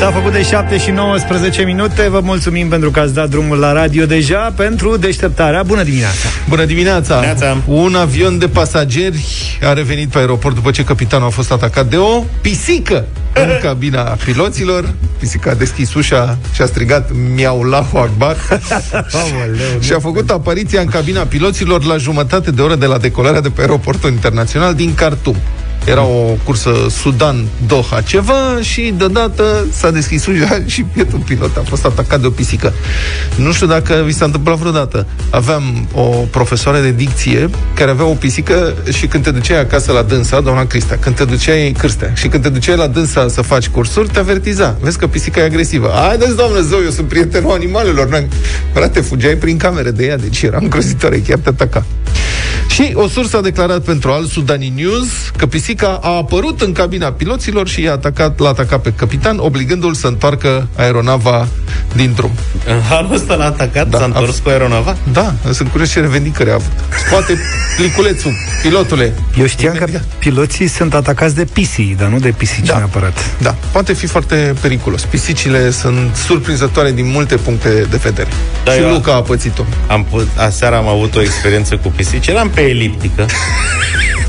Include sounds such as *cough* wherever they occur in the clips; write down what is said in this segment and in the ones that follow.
S-a făcut de 7 și 19 minute Vă mulțumim pentru că ați dat drumul la radio deja Pentru deșteptarea Bună dimineața Bună dimineața! Neața. Un avion de pasageri a revenit pe aeroport după ce capitanul a fost atacat de o pisică în cabina piloților. Pisica a deschis ușa și a strigat Miaulahu Akbar *laughs* și a făcut apariția în cabina piloților la jumătate de oră de la decolarea de pe aeroportul internațional din Khartoum. Era o cursă Sudan-Doha ceva și deodată s-a deschis ușa *laughs* și bietul pilot a fost atacat de o pisică. Nu știu dacă vi s-a întâmplat vreodată. Aveam o profesoară de dicție care avea o pisică și când te duceai acasă la dânsa, doamna Crista, când te duceai cârstea și când te duceai la dânsa să faci cursuri, te avertiza. Vezi că pisica e agresivă. Haideți, doamnă zău, eu sunt prietenul animalelor. Noi- Frate, fugeai prin camere de ea, deci era îngrozitoare, chiar te ataca. Și o sursă a declarat pentru Al Sudani News că pisica a apărut în cabina piloților și i-a atacat, l-a atacat pe capitan, obligându-l să întoarcă aeronava din drum. În halul ăsta l-a atacat, Da, s-a întors a- cu aeronava? Da, sunt curios ce revendicări a avut. Poate pliculețul, pilotule. Eu știam că Imediat. piloții sunt atacați de pisii Dar nu de pisici Da. neapărat Da, poate fi foarte periculos. Pisicile sunt surprinzătoare din multe puncte de vedere. Da, și eu- Luca a pățit-o Am put, aseară am avut o experiență cu pisici. Eram pe eliptică,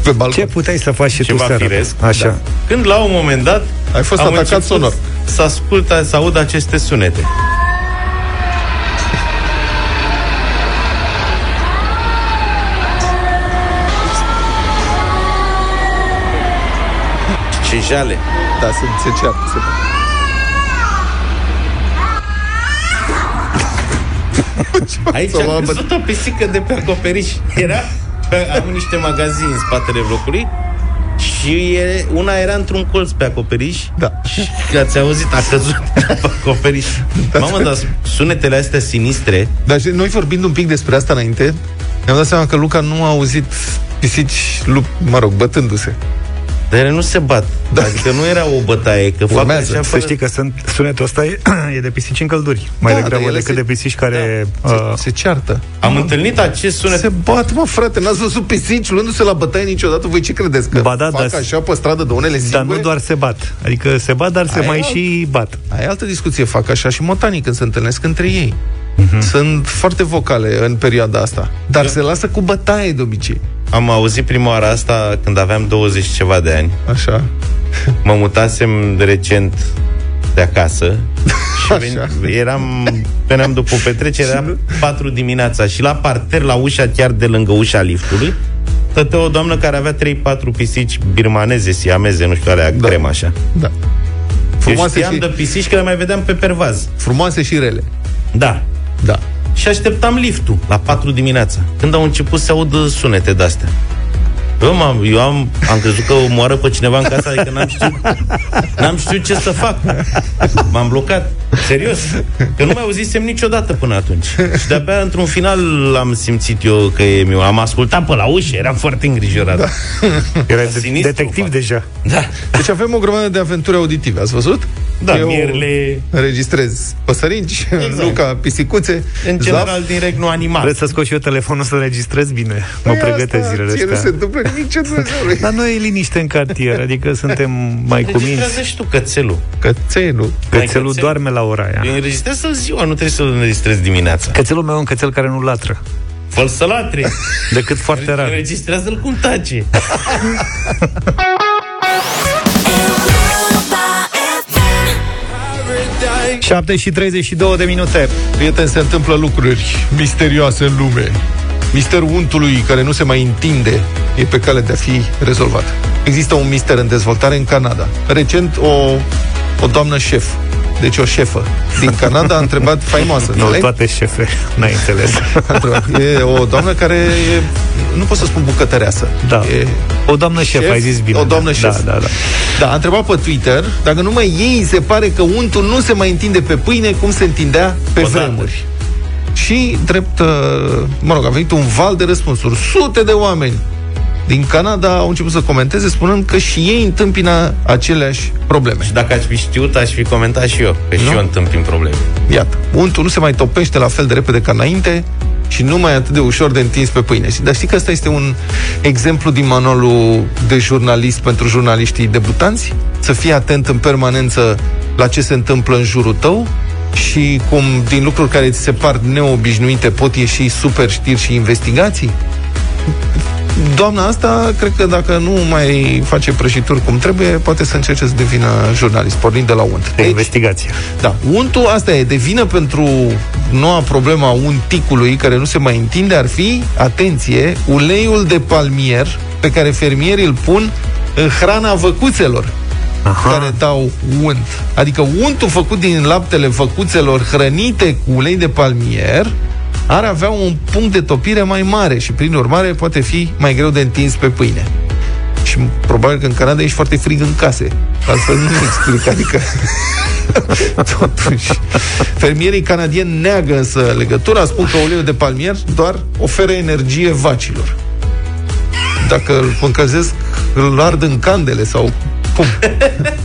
pe balcon. Ce puteai să faci și ceva tu seara? firesc. Așa Da. Când la un moment dat Ai fost am atacat început sonor. Să ascult, să aud aceste sunete. Ce jale! Da, sunt se ceartă. Se... *laughs* Aici S-a am luat văzut o pisică de pe acoperiș. Era, am niște magazini în spatele blocului și e, una era într-un colț pe acoperiș Da. și ați auzit, a căzut *laughs* pe acoperiș. Mamă, dar sunetele astea sinistre Dar și noi vorbind un pic despre asta înainte, ne-am dat seama că Luca nu a auzit pisici, lup, mă rog, bătându-se. Dar ele nu se bat. Da. Adică nu era o bătaie, că fac Urmează. așa Să fără... știi că sunt, sunetul ăsta e, *clears throat* e de pisici în călduri Mai Da, degrabă dar ele decât se- de pisici care Se, uh, se ceartă. Am întâlnit acest sunet. Se bat, mă, frate, n-ați văzut pisici luându-se la bătaie niciodată? Voi ce credeți? Că Ba da, fac dar- așa pe stradă de unele singure? Dar nu doar se bat Adică se bat, dar se Aia mai e alt- și bat Aia e altă discuție, fac așa și motanii când se întâlnesc între ei. Mhm. Sunt foarte vocale în perioada asta. Dar se lasă cu bătaie de obicei. Am auzit prima oară asta când aveam 20 și ceva de ani. Așa. *laughs* Mă mutasem recent de acasă *laughs* și ven- Așa. eram, veneam după o petrecere, era 4 dimineața și la parter, la ușa chiar de lângă ușa liftului, stătea o doamnă care avea 3-4 pisici birmaneze, siameze, nu știu, alea Da. crem așa. Da. Eu Frumoase știam și, de pisici că le mai vedeam pe pervaz. frumoase și rele. Da. Da. Și așteptam liftul la 4 dimineața, când au început să aud sunete de-astea. Eu, m-am, eu am, am crezut că moară pe cineva în casa, adică n-am știut, n-am știut ce să fac. M-am blocat. Serios. Că nu mai auzisem niciodată până atunci. Și de-abia într-un final am simțit eu că e meu. Am ascultat pe la ușă, eram foarte îngrijorat. Da. Era de- Sinistru, detectiv fac. deja da. Deci avem o grămadă de aventuri auditive, ați văzut? Da, Eu mierle, înregistrez păsărinci, Exact. Luca pisicuțe, în Zaf. general direct, nu animal. Trebuie să scot și eu telefonul să registrez bine Mă Păi pregătesc asta, zilele ție nu se astea întâmplă nimic ce Dumnezeului. Dar noi e liniște în cartier Adică suntem mai cuminți Înregistrează și tu cățelul. Cățelul. Cățelul cățel. doarme la ora aia Eu înregistrez ziua, nu trebuie să-l înregistrez dimineața. Cățelul meu e un cățel care nu latră Fă-l să latre. *laughs* Decât foarte rar Înregistrează-l cum tace. *laughs* 7 și 32 de minute Prieteni, se întâmplă lucruri misterioase în lume. Misterul untului care nu se mai întinde e pe cale de a fi rezolvat. Există un mister în dezvoltare în Canada. Recent, o, o doamnă șef, deci o șefă din Canada a întrebat, *laughs* faimoasă, Nu, înțeleg? toate șefe, n-ai înțeles *laughs* A întrebat. E o doamnă care e, nu pot să spun bucătăreasă. Da. E, O doamnă șef, ai zis bine O doamnă da, șef. Da, da, da Da, a întrebat pe Twitter dacă numai ei se pare că untul nu se mai întinde pe pâine cum se întindea pe Odată. vremuri. Și drept, uh, mă rog, a venit un val de răspunsuri. Sute de oameni din Canada au început să comenteze spunând că și ei întâmpină aceleași probleme. Și dacă aș fi știut, aș fi comentat și eu. Că și Nu? eu întâmpin probleme. Iată, untul nu se mai topește la fel de repede ca înainte și nu mai e atât de ușor de întins pe pâine. Și- Dar știi că ăsta este un exemplu din manualul de jurnalist pentru jurnaliștii debutanți? Să fii atent în permanență la ce se întâmplă în jurul tău și cum din lucruri care ți se par neobișnuite pot ieși super știri și investigații? Doamna asta, cred că dacă nu mai face prăjituri cum trebuie, poate să încerce să devină jurnalist, pornind de la unt. De investigație. Da. Untul, asta e, devină pentru noua problema unticului, care nu se mai întinde, ar fi, atenție, uleiul de palmier pe care fermierii îl pun în hrana văcuțelor. Aha. care dau unt. Adică untul făcut din laptele văcuțelor hrănite cu ulei de palmier ar avea un punct de topire mai mare și, prin urmare, poate fi mai greu de întins pe pâine. Și probabil că în Canada ești foarte frig în case. Altfel nu explic, adică... *laughs* Totuși, fermierii canadieni neagă însă legătura, spun că uleiul de palmier doar oferă energie vacilor. Dacă îl încălzesc, îl ard în candele sau cum?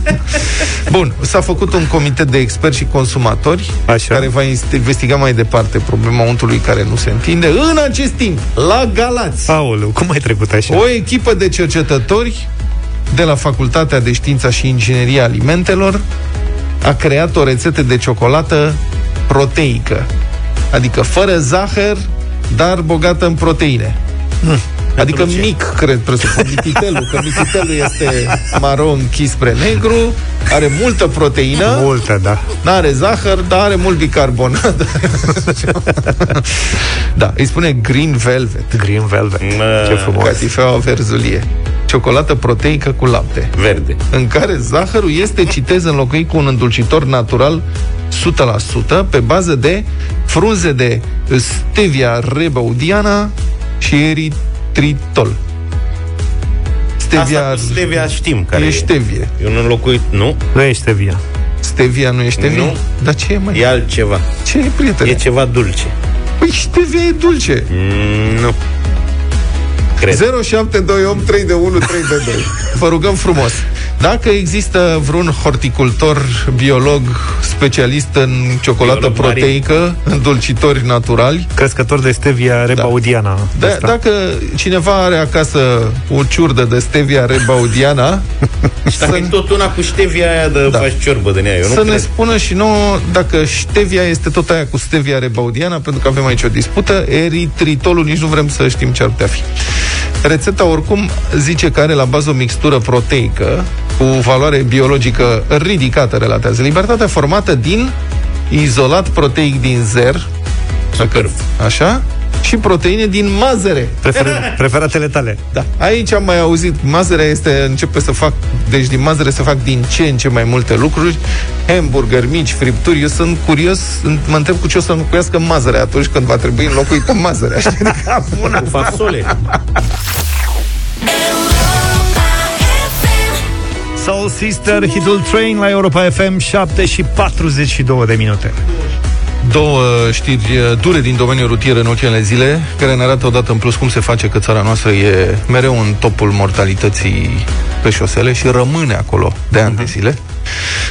*laughs* Bun, s-a făcut un comitet de experți și consumatori Așa. care va investiga mai departe problema untului care nu se întinde. În acest timp, la Galați. Aoleu, cum ai trecut așa? O echipă de cercetători de la Facultatea de Știința și Ingineria Alimentelor a creat o rețetă de ciocolată proteică. Adică fără zahăr, dar bogată în proteine. Mm. Adică ce? mic, cred, presupun, mititelul, că mititelul este maron chis spre negru, are multă proteină. Multă, da. N-are zahăr, dar are mult bicarbonat. *laughs* da, îi spune green velvet. Green velvet. Mă, Ce frumos. Catifeaua verzulie. Ciocolată proteică cu lapte. Verde. În care zahărul este, citez, înlocuit cu un îndulcitor natural 100% pe bază de frunze de stevia rebaudiana și erit tritol. Stevia, Asta stevia știm care e. stevie. E un înlocuit, nu? Nu e stevia. Stevia nu e stevia? Nu. Dar ce e, mai? E altceva. Ce e, prietene? E ceva dulce. Păi stevia e dulce. Mm, nu. Cred. 0728 3 de 1 3 de 2. Vă rugăm frumos. Dacă există vreun horticultor, biolog, specialist în ciocolată biolog proteică, marin. în dulcitori naturali, crescător de stevia rebaudiana. Da. Da, dacă cineva are acasă o ciurdă de stevia rebaudiana, *laughs* și dacă să... e tot una cu stevia aia de da. faci ciorbă de ea, eu nu Să cred. ne spună și nouă dacă stevia este tot aia cu stevia rebaudiana, pentru că avem aici o dispută, eritritolul nici nu vrem să știm ce ar putea fi. Rețeta oricum zice că are la bază o mixtură proteică cu valoare biologică ridicată, relatează libertatea, formată din izolat proteic din zer, Superb. așa, și proteine din mazăre. Prefer- preferatele tale. Da. Aici am mai auzit, mazărea este, începe să fac, deci din mazăre să fac din ce în ce mai multe lucruri, hamburger, mici, fripturi. Eu sunt curios, mă întreb cu ce o să înlocuiască mazărea atunci când va trebui înlocuită mazărea. *laughs* Cu fasole. Soul Sister, Hitul Train la Europa FM 7 și 42 de minute. Două știri dure din domeniul rutier în ultimele zile, care ne arată odată în plus cum se face că țara noastră e mereu în topul mortalității pe șosele și rămâne acolo de ani uh-huh. de mhm. zile.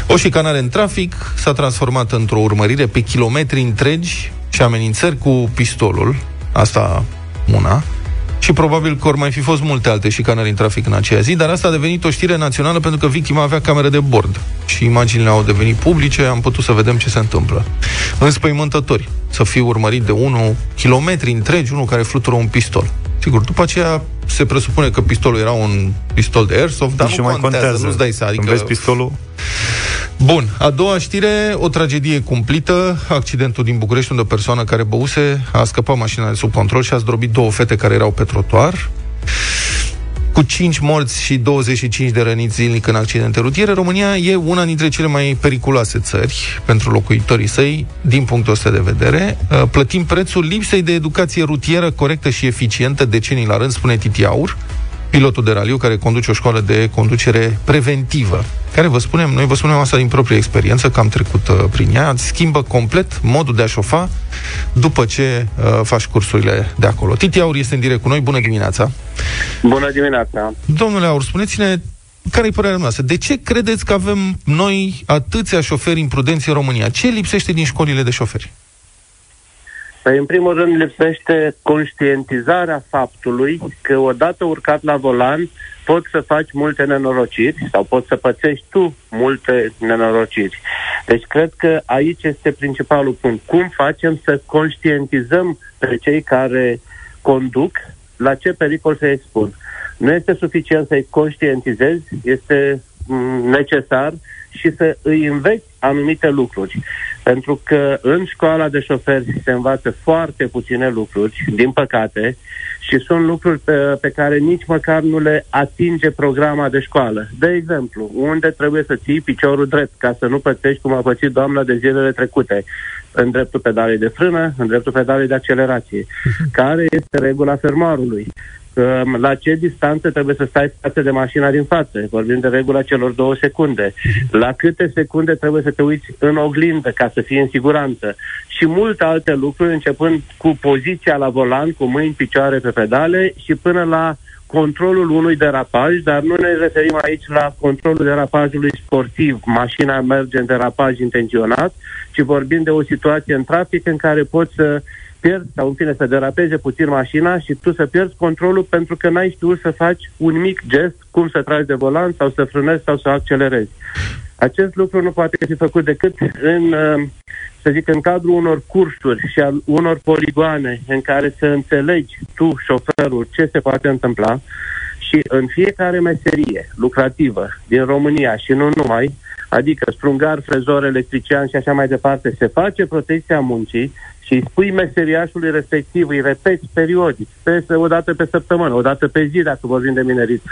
O șicanare în trafic s-a transformat într-o urmărire pe kilometri întregi și amenințări cu pistolul, asta una, și probabil că ori mai fi fost multe alte șicanări în trafic în aceea zi, dar asta a devenit o știre națională pentru că victima avea camere de bord și imaginile au devenit publice, am putut să vedem ce se întâmplă. Înspăimântători, să fie urmărit de unul kilometri întregi, unul care flutură un pistol. Sigur, după aceea se presupune că pistolul era un pistol de airsoft, dar nu mai contează, contează, nu-ți dai seama. Adică... vezi pistolul... Bun, a doua știre, o tragedie cumplită, accidentul din București unde o persoană care băuse a scăpat mașina de sub control și a zdrobit două fete care erau pe trotuar. Cu 5 morți și 25 de răniți zilnic în accidente rutiere, România e una dintre cele mai periculoase țări pentru locuitorii săi, din punctul ăsta de vedere. Uh, plătim prețul lipsei de educație rutieră corectă și eficientă decenii la rând, spune Titi Aur, pilotul de raliu care conduce o școală de conducere preventivă, care vă spunem, noi vă spunem asta din proprie experiență, că am trecut uh, prin ea, îți schimbă complet modul de a șofa după ce uh, faci cursurile de acolo. Titi Aur este în direct cu noi, bună dimineața! Bună dimineața! Domnule Aur, spuneți-ne care e părerea noastră? De ce credeți că avem noi atâția șoferi imprudenți în România? Ce lipsește din școlile de șoferi? Păi, în primul rând, lipsește conștientizarea faptului că odată urcat la volan poți să faci multe nenorociri sau poți să pățești tu multe nenorociri. Deci cred că aici este principalul punct. Cum facem să conștientizăm pe cei care conduc la ce pericol se expun. Nu este suficient să-i conștientizezi, este mm, necesar și să îi înveți anumite lucruri. Pentru că în școala de șoferi se învață foarte puține lucruri, din păcate, și sunt lucruri pe, pe care nici măcar nu le atinge programa de școală. De exemplu, unde trebuie să ții piciorul drept ca să nu pățești cum a pățit doamna de zilele trecute, în dreptul pedalei de frână, în dreptul pedalei de accelerație. Care este regula fermoarului? La ce distanță trebuie să stai față de mașina din față. Vorbim de regula celor două secunde. La câte secunde trebuie să te uiți în oglindă ca să fii în siguranță. Și multe alte lucruri, începând cu poziția la volan, cu mâini, picioare pe pedale și până la controlul unui derapaj, dar nu ne referim aici la controlul derapajului sportiv. Mașina merge în derapaj intenționat, ci vorbim de o situație în trafic în care poți să pierzi sau în fine să derapeze puțin mașina și tu să pierzi controlul pentru că n-ai știut să faci un mic gest, cum să tragi de volan sau să frânezi sau să accelerezi. Acest lucru nu poate fi făcut decât în, uh, să zic, în cadrul unor cursuri și al unor poligoane în care să înțelegi tu, șoferul, ce se poate întâmpla și în fiecare meserie lucrativă din România și nu numai, adică sprungar, frezor, electrician și așa mai departe, se face protecția muncii și îi spui meseriașului respectiv, îi repeți periodic, pe, o dată pe săptămână, o dată pe zi, dacă vorbim de minerit,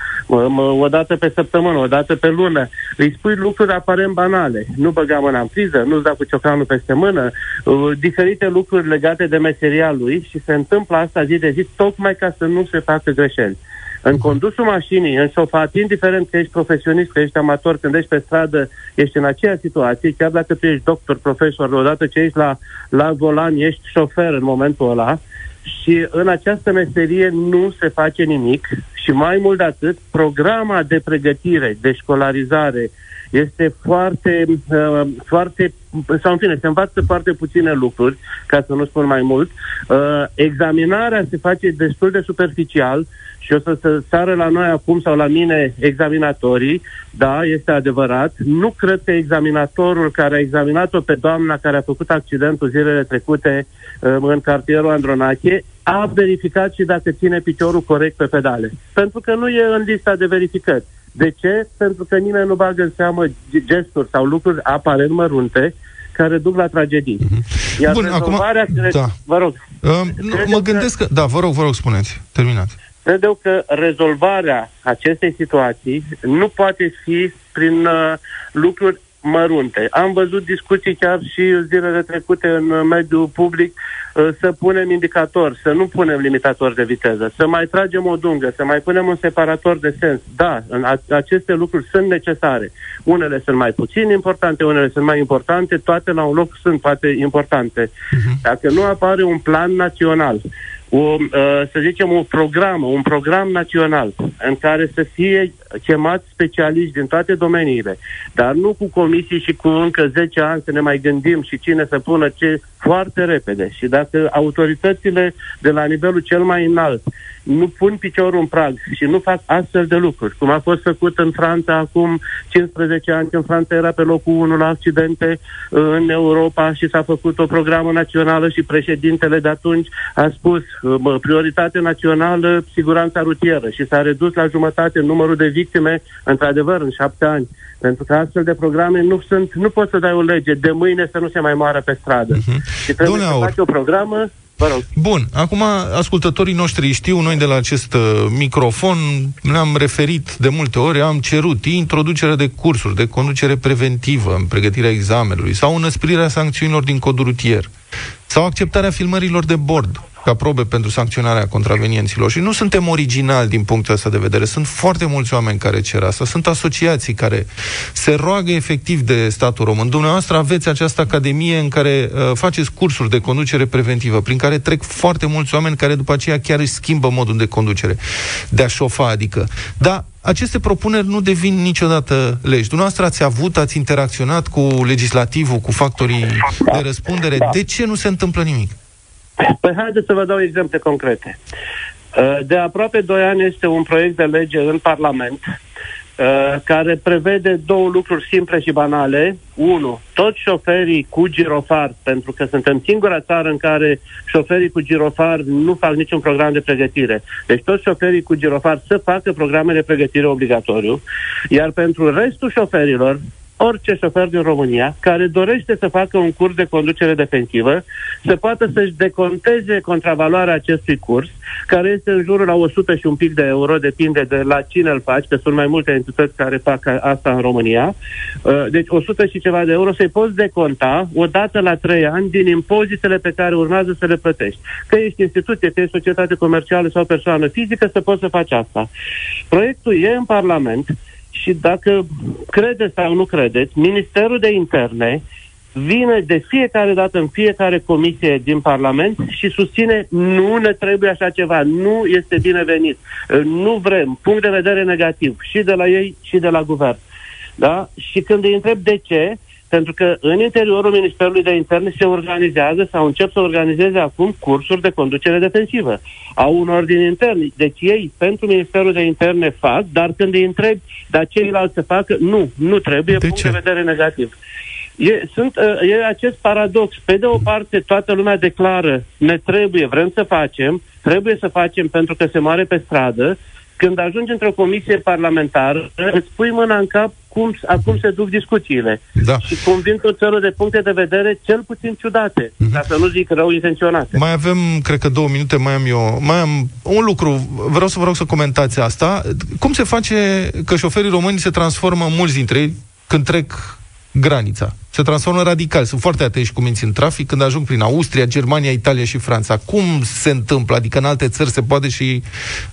o dată pe săptămână, o dată pe lună, îi spui lucruri aparent banale. Nu băga mâna în priză, nu-ți da cu ciocanul peste mână, uh, diferite lucruri legate de meseria lui și se întâmplă asta zi de zi tocmai ca să nu se facă greșeli. În condusul mașinii, în șofat, indiferent că ești profesionist, că ești amator, când ești pe stradă, ești în aceeași situație, chiar dacă tu ești doctor, profesor, odată ce ești la, la volan, ești șofer în momentul ăla, și în această meserie nu se face nimic și mai mult de atât, programa de pregătire, de școlarizare, este foarte, uh, foarte, sau în fine, se învață foarte puține lucruri, ca să nu spun mai mult. Uh, examinarea se face destul de superficial și o să se sară la noi acum sau la mine examinatorii, da, este adevărat. Nu cred că examinatorul care a examinat-o pe doamna care a făcut accidentul zilele trecute uh, în cartierul Andronache a verificat și dacă ține piciorul corect pe pedale. Pentru că nu e în lista de verificări. De ce? Pentru că nimeni nu bagă în seamă gesturi sau lucruri aparent mărunte care duc la tragedii. Mm-hmm. Iar Bun, acum, da. vă rog. Uh, nu, mă gândesc că... că... Da, vă rog, vă rog, spuneți. Terminați. Cred eu că rezolvarea acestei situații nu poate fi prin uh, lucruri mărunte. Am văzut discuții chiar și zilele trecute în mediul public uh, să punem indicator, să nu punem limitator de viteză, să mai tragem o dungă, să mai punem un separator de sens. Da, aceste lucruri sunt necesare. Unele sunt mai puțin importante, unele sunt mai importante, toate la un loc sunt poate importante. Uh-huh. Dacă nu apare un plan național o, uh, să zicem, o programă, un program național în care să fie chemați specialiști din toate domeniile, dar nu cu comisii și cu încă 10 ani să ne mai gândim și cine să pună ce foarte repede. Și dacă autoritățile de la nivelul cel mai înalt nu pun piciorul în prag și nu fac astfel de lucruri, cum a fost făcut în Franța acum 15 ani, când Franța era pe locul 1 la accidente uh, în Europa și s-a făcut o programă națională și președintele de atunci a spus uh, prioritate națională, siguranța rutieră și s-a redus la jumătate numărul de victime, într-adevăr, în șapte ani. Pentru că astfel de programe nu sunt, nu poți să dai o lege de mâine să nu se mai moară pe stradă. Uh-huh. Și trebuie Domnule să faci o programă Vă rog. Bun, acum ascultătorii noștri știu, noi de la acest uh, microfon ne-am referit de multe ori, am cerut introducerea de cursuri de conducere preventivă în pregătirea examenului sau înăsprirea sancțiunilor din codul rutier sau acceptarea filmărilor de bord ca probe pentru sancționarea contravenienților. Și nu suntem originali din punctul ăsta de vedere. Sunt foarte mulți oameni care cer asta. Sunt asociații care se roagă efectiv de statul român. Dumneavoastră aveți această academie în care uh, faceți cursuri de conducere preventivă, prin care trec foarte mulți oameni care după aceea chiar își schimbă modul de conducere, de a șofa, adică. Dar aceste propuneri nu devin niciodată legi. Dumneavoastră ați avut, ați interacționat cu legislativul, cu factorii de răspundere. De ce nu se întâmplă nimic? Păi haideți să vă dau exemple concrete. Uh, de aproape 2 ani este un proiect de lege în Parlament uh, care prevede două lucruri simple și banale. Unu, toți șoferii cu girofar, pentru că suntem singura țară în care șoferii cu girofar nu fac niciun program de pregătire. Deci toți șoferii cu girofar să facă programe de pregătire obligatoriu, iar pentru restul șoferilor, orice șofer din România care dorește să facă un curs de conducere defensivă să poată să-și deconteze contravaloarea acestui curs, care este în jurul la 100 și un pic de euro, depinde de la cine îl faci, că sunt mai multe entități care fac asta în România. Uh, deci 100 și ceva de euro să-i poți deconta o dată la 3 ani din impozitele pe care urmează să le plătești. Că ești instituție, că ești societate comercială sau persoană fizică, să poți să faci asta. Proiectul e în Parlament, și dacă credeți sau nu credeți, Ministerul de Interne vine de fiecare dată în fiecare comisie din Parlament și susține nu ne trebuie așa ceva, nu este binevenit, nu vrem, punct de vedere negativ și de la ei și de la guvern. Da? Și când îi întreb de ce, pentru că în interiorul Ministerului de Interne se organizează sau încep să organizeze acum cursuri de conducere defensivă. Au un ordin intern. Deci ei pentru Ministerul de Interne fac, dar când îi întreb, dar ceilalți să facă, nu, nu trebuie, de punct ce? de vedere negativ. E, sunt, e acest paradox. Pe de o parte, toată lumea declară, ne trebuie, vrem să facem, trebuie să facem pentru că se moare pe stradă, când ajungi într-o comisie parlamentară, îți pui mâna în cap cum, acum se duc discuțiile. Da. Și convin tot felul de puncte de vedere cel puțin ciudate, mm-hmm. ca să nu zic rău intenționate. Mai avem, cred că două minute, mai am eu, mai am un lucru, vreau să vă rog să comentați asta. Cum se face că șoferii români se transformă, mulți dintre ei, când trec granița. Se transformă radical. Sunt foarte atenți cum minți în trafic când ajung prin Austria, Germania, Italia și Franța. Cum se întâmplă? Adică în alte țări se poate și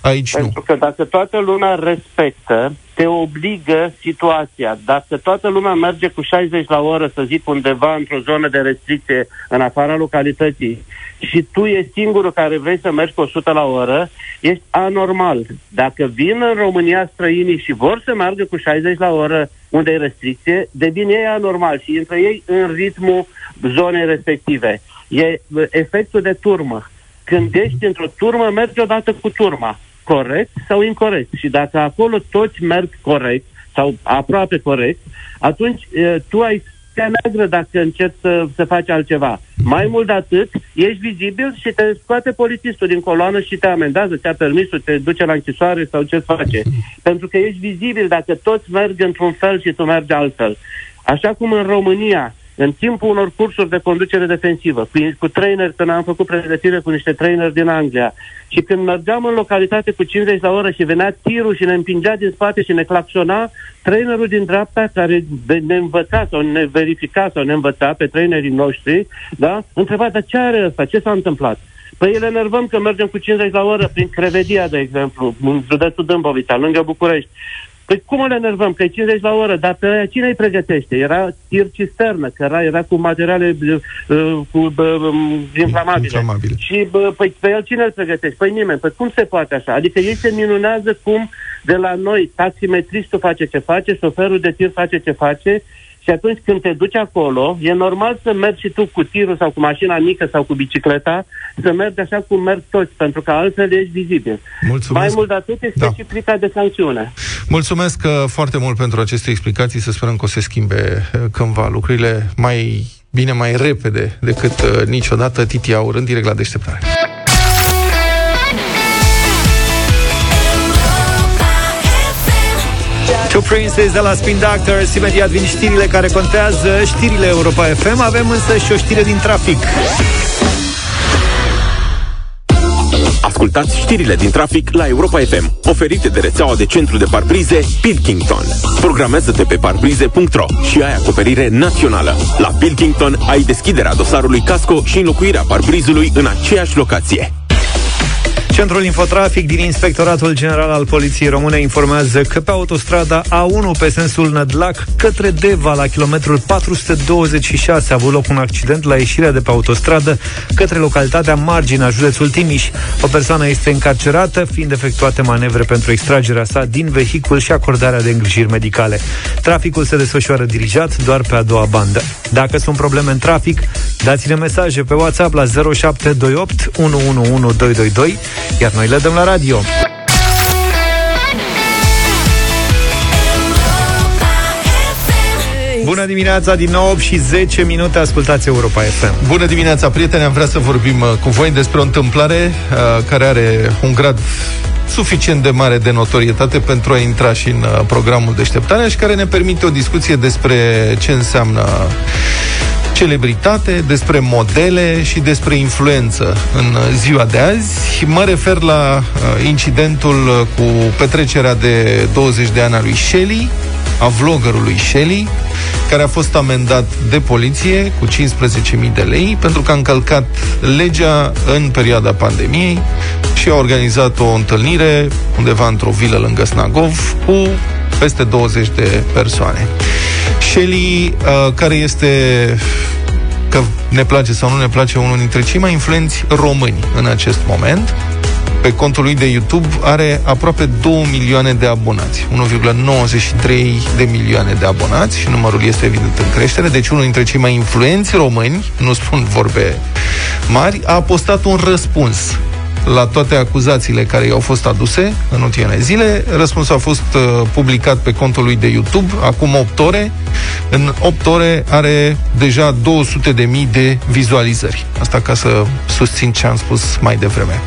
aici Pentru nu. Pentru că dacă toată lumea respectă, te obligă situația. Dacă toată lumea merge cu 60 la oră, să zic, undeva într-o zonă de restricție în afara localității și tu ești singurul care vrei să mergi cu 100 la oră, ești anormal. Dacă vin în România străinii și vor să meargă cu 60 la oră unde e restricție, devine ei anormal și intră ei în ritmul zonei respective. E efectul de turmă. Când ești într-o turmă, mergi odată cu turma. Corect sau incorrect. Și dacă acolo toți merg corect sau aproape corect, atunci e, tu ai stea neagră dacă încerci să, să faci altceva. Mai mult de atât, ești vizibil și te scoate polițistul din coloană și te amendează, ți-a permisul, te duce la închisoare sau ce face. Pentru că ești vizibil dacă toți merg într-un fel și tu mergi altfel. Așa cum în România în timpul unor cursuri de conducere defensivă, cu, cu trainer, când am făcut pregătire cu niște traineri din Anglia, și când mergeam în localitate cu 50 la oră și venea tirul și ne împingea din spate și ne claxona, trainerul din dreapta, care ne învăța sau ne verifica sau ne învăța pe trainerii noștri, da, întreba, dar ce are ăsta? Ce s-a întâmplat? Păi le enervăm că mergem cu 50 la oră prin Crevedia, de exemplu, în județul Dâmbovița, lângă București. Păi cum le enervăm? Că e 50 la oră, dar pe cine îi pregătește? Era tir cisternă, că era, era cu materiale uh, cu uh, inflamabile. inflamabile. Și uh, păi, pe el cine îl pregătește? Păi nimeni. Păi cum se poate așa? Adică ei se minunează cum de la noi taximetristul face ce face, șoferul de tir face ce face și atunci când te duci acolo, e normal să mergi și tu cu tirul sau cu mașina mică sau cu bicicleta, să mergi așa cum merg toți, pentru că altfel ești vizibil. Mulțumesc. Mai mult de atât este da. și plica de sancțiune. Mulțumesc uh, foarte mult pentru aceste explicații, să sperăm că o să schimbe uh, cândva lucrurile mai bine, mai repede decât uh, niciodată. Titi Aur, în direct la deșteptare. Two Princes de la Spin Doctors Imediat vin știrile care contează Știrile Europa FM Avem însă și o știre din trafic Ascultați știrile din trafic la Europa FM, oferite de rețeaua de centru de parbrize Pilkington. Programează-te pe parbrize.ro și ai acoperire națională. La Pilkington ai deschiderea dosarului casco și înlocuirea parbrizului în aceeași locație. Centrul Infotrafic din Inspectoratul General al Poliției Române informează că pe autostrada A1 pe sensul Nădlac către Deva la kilometrul 426 a avut loc un accident la ieșirea de pe autostradă către localitatea Margina, județul Timiș. O persoană este încarcerată, fiind efectuate manevre pentru extragerea sa din vehicul și acordarea de îngrijiri medicale. Traficul se desfășoară dirijat doar pe a doua bandă. Dacă sunt probleme în trafic, dați-ne mesaje pe WhatsApp la 0728 111222 iar noi le dăm la radio. Bună dimineața, din nou 8 și 10 minute, ascultați Europa FM. Bună dimineața, prieteni, am vrea să vorbim uh, cu voi despre o întâmplare uh, care are un grad suficient de mare de notorietate pentru a intra și în uh, programul deșteptarea și care ne permite o discuție despre ce înseamnă celebritate, despre modele și despre influență în ziua de azi. Mă refer la uh, incidentul cu petrecerea de 20 de ani a lui Shelley, a vloggerului Shelley, care a fost amendat de poliție cu 15.000 de lei pentru că a încălcat legea în perioada pandemiei și a organizat o întâlnire undeva într-o vilă lângă Snagov cu peste 20 de persoane. Shelley, uh, care este că ne place sau nu ne place unul dintre cei mai influenți români în acest moment. Pe contul lui de YouTube are aproape 2 milioane de abonați, 1,93 de milioane de abonați și numărul este evident în creștere, deci unul dintre cei mai influenți români, nu spun vorbe mari, a postat un răspuns la toate acuzațiile care i-au fost aduse în ultimele zile. Răspunsul a fost uh, publicat pe contul lui de YouTube acum 8 ore. În 8 ore are deja 200 de mii de vizualizări. Asta ca să susțin ce am spus mai devreme.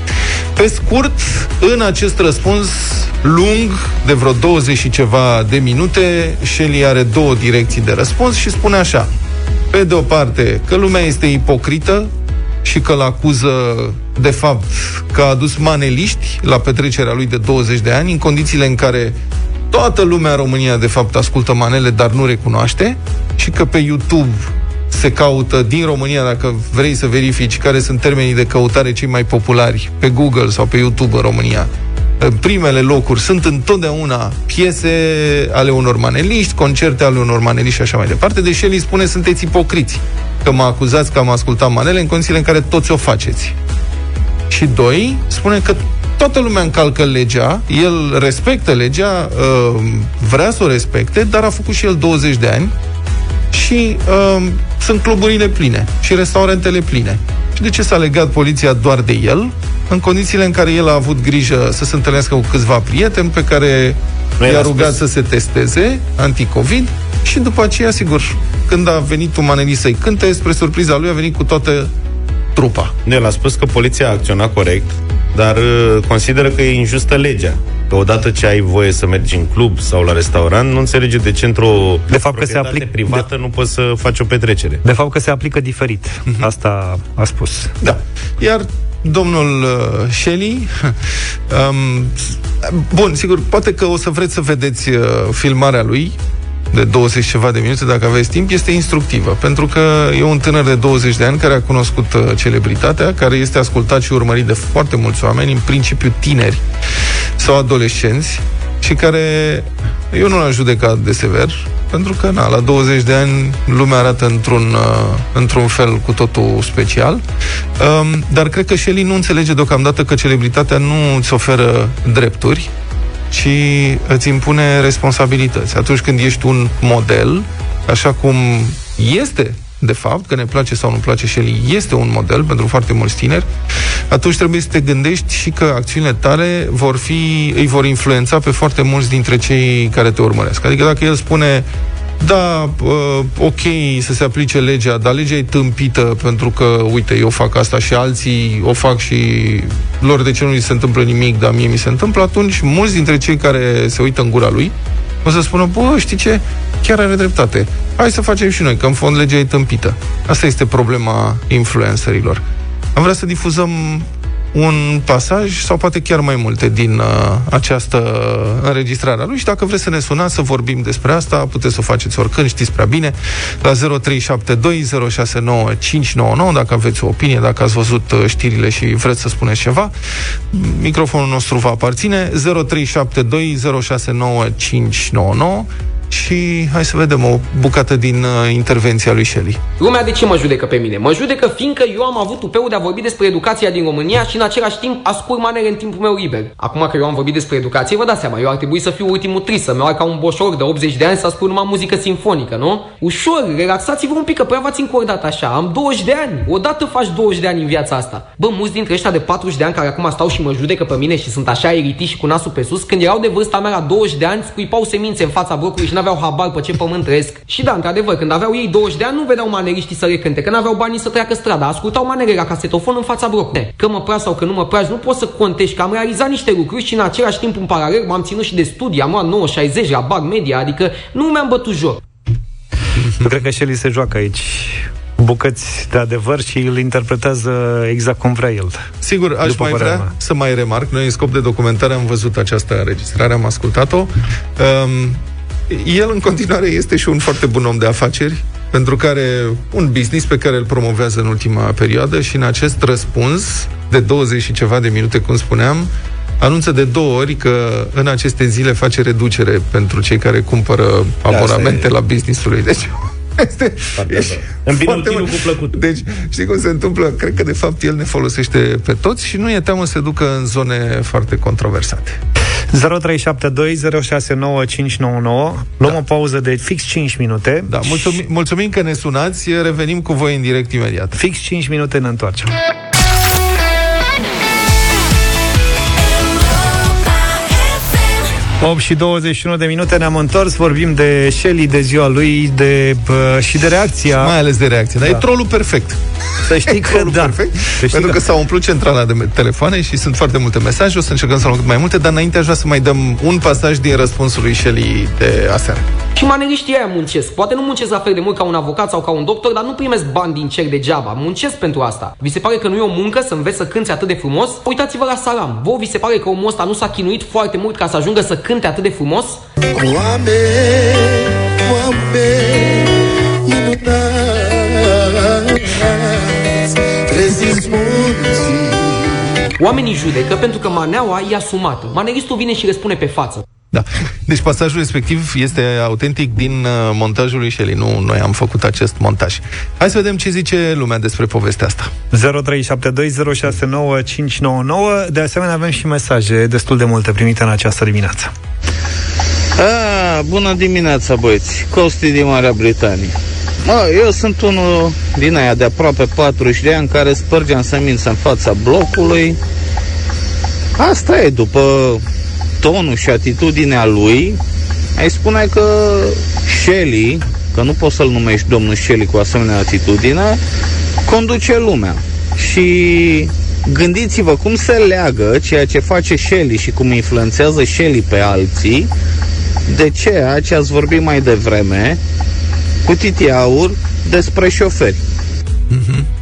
Pe scurt, în acest răspuns lung, de vreo 20 și ceva de minute, Shelley are două direcții de răspuns și spune așa. Pe de o parte, că lumea este ipocrită, și că îl acuză, de fapt, că a adus maneliști la petrecerea lui de 20 de ani, în condițiile în care toată lumea în România, de fapt, ascultă manele, dar nu recunoaște, și că pe YouTube se caută din România, dacă vrei să verifici care sunt termenii de căutare cei mai populari pe Google sau pe YouTube în România, în primele locuri sunt întotdeauna piese ale unor maneliști, concerte ale unor maneliști și așa mai departe, deși el îi spune sunteți ipocriți că mă acuzați că am ascultat manele în condițiile în care toți o faceți. Și doi, spune că toată lumea încalcă legea, el respectă legea, uh, vrea să o respecte, dar a făcut și el 20 de ani și uh, sunt cluburile pline și restaurantele pline. Și de ce s-a legat poliția doar de el? În condițiile în care el a avut grijă să se întâlnească cu câțiva prieteni pe care i-a rugat spus. să se testeze anticovid și după aceea, sigur, când a venit un manelist să-i cânte, spre surpriza lui a venit cu toată trupa. Nu, el a spus că poliția a acționat corect, dar uh, consideră că e injustă legea. Că odată ce ai voie să mergi în club sau la restaurant, nu înțelege de ce într-o de fapt că se aplică privată de... nu poți să faci o petrecere. De fapt că se aplică diferit. Uh-huh. Asta a spus. Da. Iar domnul uh, Shelley. *laughs* Um, bun, sigur, poate că o să vreți să vedeți uh, filmarea lui de 20 ceva de minute, dacă aveți timp, este instructivă, pentru că e un tânăr de 20 de ani care a cunoscut uh, celebritatea, care este ascultat și urmărit de foarte mulți oameni, în principiu tineri sau adolescenți, și care eu nu l-am judecat de sever, pentru că, na, la 20 de ani lumea arată într-un, uh, într-un fel cu totul special. Um, dar cred că Shelley nu înțelege deocamdată că celebritatea nu îți oferă drepturi, ci îți impune responsabilități. Atunci când ești un model, așa cum este de fapt, că ne place sau nu place și el este un model pentru foarte mulți tineri, atunci trebuie să te gândești și că acțiunile tale vor fi, îi vor influența pe foarte mulți dintre cei care te urmăresc. Adică dacă el spune da, uh, ok să se aplice legea, dar legea e tâmpită pentru că, uite, eu fac asta și alții o fac și lor de ce nu li se întâmplă nimic, dar mie mi se întâmplă, atunci mulți dintre cei care se uită în gura lui o să spună, bă, știi ce? Chiar are dreptate. Hai să facem și noi, că în fond legea e tâmpită. Asta este problema influencerilor. Am vrea să difuzăm un pasaj sau poate chiar mai multe din uh, această înregistrare a lui și dacă vreți să ne sunați să vorbim despre asta, puteți să o faceți oricând, știți prea bine, la 0372069599 dacă aveți o opinie, dacă ați văzut uh, știrile și vreți să spuneți ceva. Microfonul nostru va aparține 0372069599 și hai să vedem o bucată din uh, intervenția lui Shelley. Lumea de ce mă judecă pe mine? Mă judecă fiindcă eu am avut tupeul de a vorbi despre educația din România și în același timp ascult manele în timpul meu liber. Acum că eu am vorbit despre educație, vă dați seama, eu ar trebui să fiu ultimul tris, să-mi ca un boșor de 80 de ani să ascult numai muzică sinfonică, nu? Ușor, relaxați-vă un pic, că prea v-ați încordat așa. Am 20 de ani. Odată faci 20 de ani în viața asta. Bă, mulți dintre ăștia de 40 de ani care acum stau și mă judecă pe mine și sunt așa eritiși și cu nasul pe sus, când erau de vârsta mea la 20 de ani, scuipau semințe în fața blocului și n-aveau habar pe ce pământ trăiesc. Și da, într-adevăr, când aveau ei 20 de ani, nu vedeau maneriștii să recânte, că n-aveau banii să treacă strada, ascultau manere la casetofon în fața blocului. Că mă prea sau că nu mă prea, nu pot să contești că am realizat niște lucruri și în același timp în paralel m-am ținut și de studii, am luat 9-60 la bag media, adică nu mi-am bătut joc. Nu *laughs* cred că Shelly se joacă aici bucăți de adevăr și îl interpretează exact cum vrea el. Sigur, aș mai vrea mea. să mai remarc. Noi, în scop de documentare, am văzut această înregistrare, am ascultat-o. Um, el în continuare este și un foarte bun om de afaceri, pentru care un business pe care îl promovează în ultima perioadă și în acest răspuns de 20 și ceva de minute, cum spuneam, anunță de două ori că în aceste zile face reducere pentru cei care cumpără da, abonamente la businessul lui. Deci este, foarte *laughs* Îmbină utilul cu plăcut. Deci, știi cum se întâmplă? Cred că, de fapt, el ne folosește pe toți și nu e teamă să se ducă în zone foarte controversate. 0372069599 Luăm da. o pauză de fix 5 minute. Da, mulțumim, mulțumim că ne sunați, revenim cu voi în direct imediat. Fix 5 minute ne întoarcem. 8 și 21 de minute ne-am întors, vorbim de Shelly, de ziua lui de, uh, și de reacția. Mai ales de reacție, dar da. e trolul perfect. Să știi *laughs* că da. perfect, să pentru că, că s-a umplut centrala de telefoane și sunt foarte multe mesaje, o să încercăm să luăm cât mai multe, dar înainte aș vrea să mai dăm un pasaj din răspunsul lui Shelly de aseară. Și maneliștii aia muncesc. Poate nu muncesc la fel de mult ca un avocat sau ca un doctor, dar nu primesc bani din cer degeaba. Muncesc pentru asta. Vi se pare că nu e o muncă să înveți să cânți atât de frumos? Uitați-vă la Salam. Vă vi se pare că omul ăsta nu s-a chinuit foarte mult ca să ajungă să cânte atât de frumos? Oameni, oameni, Oamenii judecă pentru că maneaua e asumată. Maneristul vine și răspune pe față. Da. Deci pasajul respectiv este autentic din uh, montajul lui Shelley. Nu noi am făcut acest montaj. Hai să vedem ce zice lumea despre povestea asta. 0372069599. De asemenea avem și mesaje destul de multe primite în această dimineață. A, bună dimineața, băieți. Costi din Marea Britanie. Mă, eu sunt unul din aia de aproape 40 de ani care spărgeam semințe în fața blocului. Asta e, după tonul și atitudinea lui, ai spune că Shelley, că nu poți să-l numești domnul Shelley cu asemenea atitudine, conduce lumea. Și gândiți-vă cum se leagă ceea ce face Shelley și cum influențează Shelley pe alții de ceea ce ați vorbit mai devreme cu Titi Aur despre șoferi. Mm-hmm.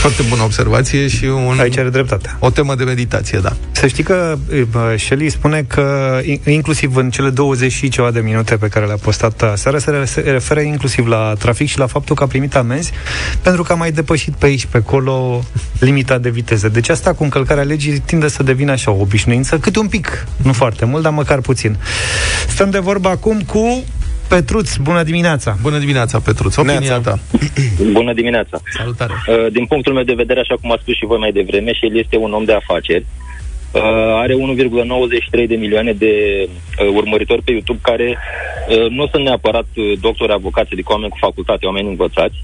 Foarte bună observație și un, Aici are dreptate. o temă de meditație, da. Să știi că Shelley spune că inclusiv în cele 20 și ceva de minute pe care le-a postat seara se referă inclusiv la trafic și la faptul că a primit amenzi pentru că a mai depășit pe aici, pe acolo limita de viteză. Deci asta cu încălcarea legii tinde să devină așa o obișnuință, câte un pic, nu foarte mult, dar măcar puțin. Stăm de vorbă acum cu Petruț, bună dimineața! Bună dimineața, Petruț, opinia ta. *clears throat* Bună dimineața! Salutare! Uh, din punctul meu de vedere, așa cum a spus și voi mai devreme, și el este un om de afaceri. Uh, are 1,93 de milioane de uh, urmăritori pe YouTube care nu sunt neapărat doctori, avocați, adică oameni cu facultate, oameni învățați,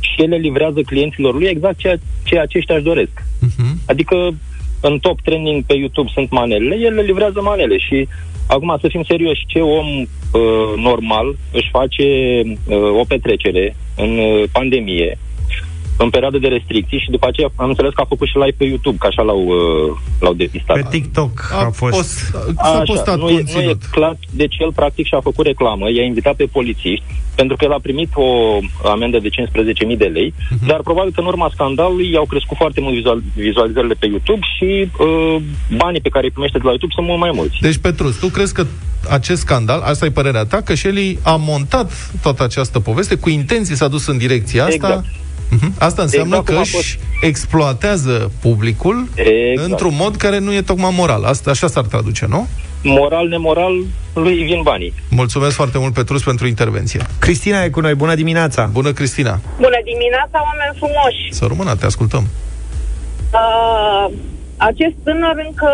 și ele livrează clienților lui exact ceea ce aceștia își doresc. Uh-huh. Adică în top trending pe YouTube sunt manele, el le livrează manele și Acum, să fim serioși, ce om uh, normal își face uh, o petrecere în uh, pandemie, în perioadă de restricții și după aceea am înțeles că a făcut și live pe YouTube, că așa l-au, uh, l-au depistat. Pe TikTok a, A fost... fost, s-a Așa, postat nu, e, nu e conținut. clar, deci el practic și-a făcut reclamă, i-a invitat pe polițiști, pentru că el a primit o amendă de 15.000 de lei, Mhm. dar probabil că în urma scandalului i-au crescut foarte mult vizual, vizualizările pe YouTube și uh, banii pe care îi primește de la YouTube sunt mult mai mulți. Deci, Petrus, tu crezi că acest scandal, asta e părerea ta, că Shelley a montat toată această poveste, cu intenție s-a dus în direcția asta? Exact. Mhm. Asta înseamnă Exact cum că a își fost. exploatează publicul Exact. într-un mod care nu e tocmai moral. Asta așa s-ar traduce, nu? Moral, nemoral, lui vin banii. Mulțumesc foarte mult, Petrus, pentru intervenție. Cristina e cu noi, bună dimineața! Bună, Cristina! Bună dimineața, oameni frumoși! Să rămână, te ascultăm. Uh, acest tânăr încă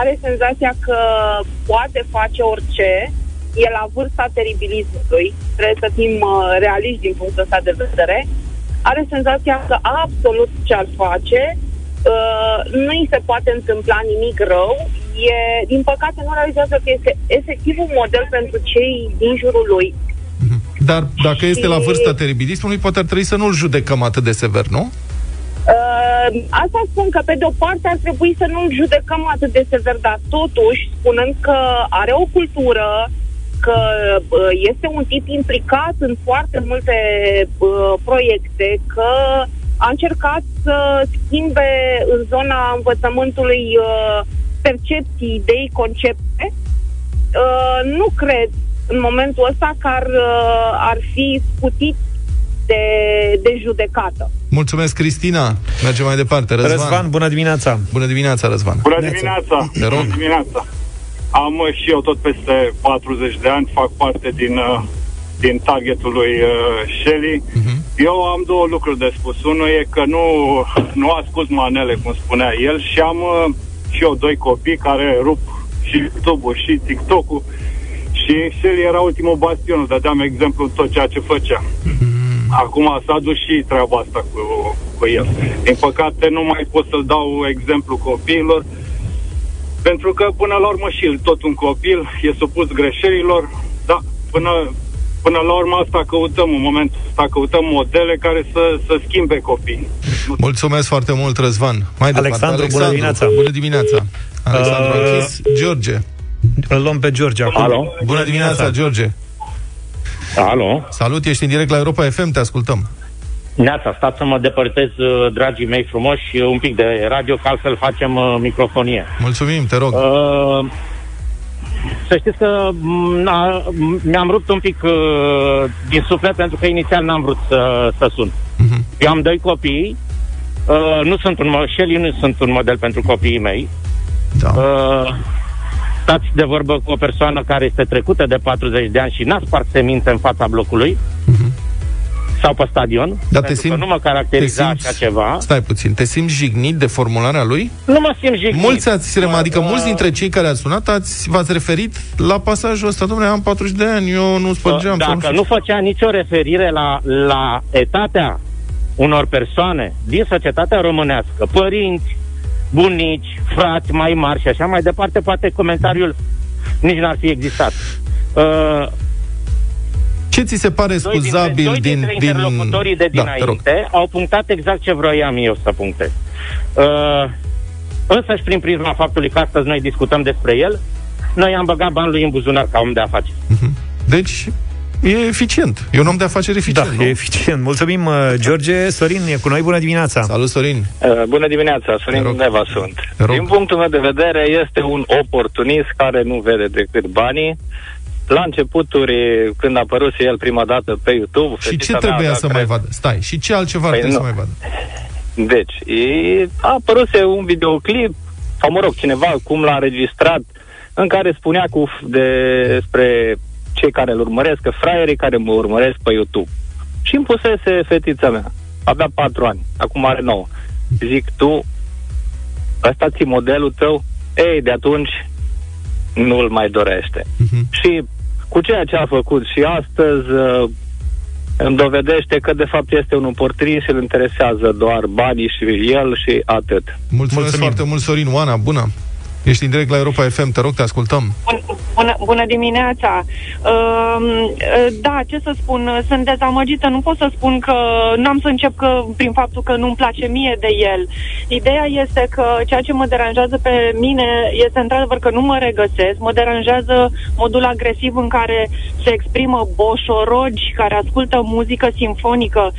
are senzația că poate face orice. E la vârsta teribilismului. Trebuie să fim uh, realiști din punctul ăsta de vedere. Are senzația că absolut ce ar face uh, nu îi se poate întâmpla nimic rău. E, din păcate, nu realizează că este efectiv un model pentru cei din jurul lui. Dar dacă este la vârsta teribilismului, poate ar trebui să nu-l judecăm atât de sever, nu? Uh, asta spun că, pe de-o parte, ar trebui să nu-l judecăm atât de sever, dar totuși, spunând că are o cultură, că uh, este un tip implicat în foarte multe uh, proiecte, că a încercat să schimbe în zona învățământului uh, percepții, idei, concepte, uh, nu cred în momentul ăsta că ar, uh, ar fi scutit de, de judecată. Mulțumesc, Cristina. Mergem mai departe. Răzvan. Răzvan, bună dimineața! Bună dimineața, Răzvan. Bună dimineața! Te rog. Bună dimineața! Am uh, și eu tot peste 40 de ani, fac parte din, uh, din targetul lui uh, Shelly. Mhm. Eu am două lucruri de spus. Unul e că nu, nu ascult manele, cum spunea el, și am uh, și eu doi copii care rup și YouTube-ul și TikTok-ul și Shelly era ultimul bastion, îl dădeam exemplu în tot ceea ce făcea. Acum s-a dus și treaba asta cu, cu el. Din păcate nu mai pot să-l dau exemplu copiilor, pentru că până la urmă și el, tot un copil, e supus greșelilor, da, până, până la urmă asta căutăm în momentul ăsta, căutăm modele care să, să schimbe copiii. Mulțumesc foarte mult, Răzvan. Mai departe, Alexandru, bună dimineața. Bună dimineața. Alexandru Uh, uh... închis. George. Îl luăm pe George acum. Alo? Bună dimineața, George. Alo? Salut, ești în direct la Europa FM, te ascultăm. Neața, stați să mă depărtez, uh, dragii mei frumoși, un pic de radio, că altfel facem uh, microfonie. Mulțumim, te rog. Uh, să știți că m, na, m- mi-am rupt un pic uh, din suflet pentru că inițial n-am vrut să, să sun. Mhm. Eu am doi copii, uh, nu sunt un, mo- și el nu sunt un model pentru copiii mei. Da. Uh, stați de vorbă cu o persoană care este trecută de 40 de ani și n-a spart semințe în fața blocului sau pe stadion, Mhm. Dar te pentru că simți- nu mă caracteriza așa ceva. Stai puțin, te simți jignit de formularea lui? Nu mă simt jignit. Mulți ați, adică Uh, mulți dintre cei care ați sunat ați, v-ați referit la pasajul ăsta. Domnule, am 40 de ani, eu nu spărgeam. sau Dacă știu nu făcea nicio referire la, la etatea unor persoane din societatea românească, părinți, bunici, frați mai mari și așa mai departe, poate comentariul nici n-ar fi existat. Uh, Ce ți se pare doi dintre, scuzabil doi din... dintre din... interlocutorii de Da, te rog. dinainte au punctat exact ce vroiam eu să punctez. Uh, însă și prin prisma faptului că astăzi noi discutăm despre el, noi am băgat banii lui în buzunar ca om de afaceri. Deci, e eficient. E un om de afaceri eficient, Da, nu? e eficient. Mulțumim, uh, George. Sorin e cu noi, bună dimineața! Salut, Sorin. Uh, Bună dimineața, Sorin Te rog. Neva sunt. Te rog. Din punctul meu de vedere, este un oportunist care nu vede decât banii. La începuturi, când a apărut el prima dată pe YouTube... Și ce fetița mea trebuia avea, să mai cred, vadă? Stai, și ce altceva ar Păi trebui să nu. mai vadă? Deci, e, a apărut un videoclip, sau mă rog, cineva cum l-a înregistrat, în care spunea cu despre cei care îl urmăresc, că fraierii care mă urmăresc pe YouTube. Și îmi pusese fetița mea. Avea patru ani, acum are nouă. Zic, tu, ăsta ți modelul tău? Ei, de atunci nu-l mai dorește. Mhm. Și cu ceea ce a făcut și astăzi, uh, îmi dovedește că de fapt este un oportunist și îl interesează doar banii și el și atât. Mulțumesc Mulțumim. foarte mult, Sorin. Oana, bună. Ești în direct la Europa FM, te rog, te ascultăm. Bună, bună dimineața! Uh, da, ce să spun, sunt dezamăgită. Nu pot să spun că nu am să încep că, prin faptul că nu-mi place mie de el. Ideea este că ceea ce mă deranjează pe mine este într-adevăr că nu mă regăsesc. Mă deranjează modul agresiv în care se exprimă boșorogi care ascultă muzică simfonică.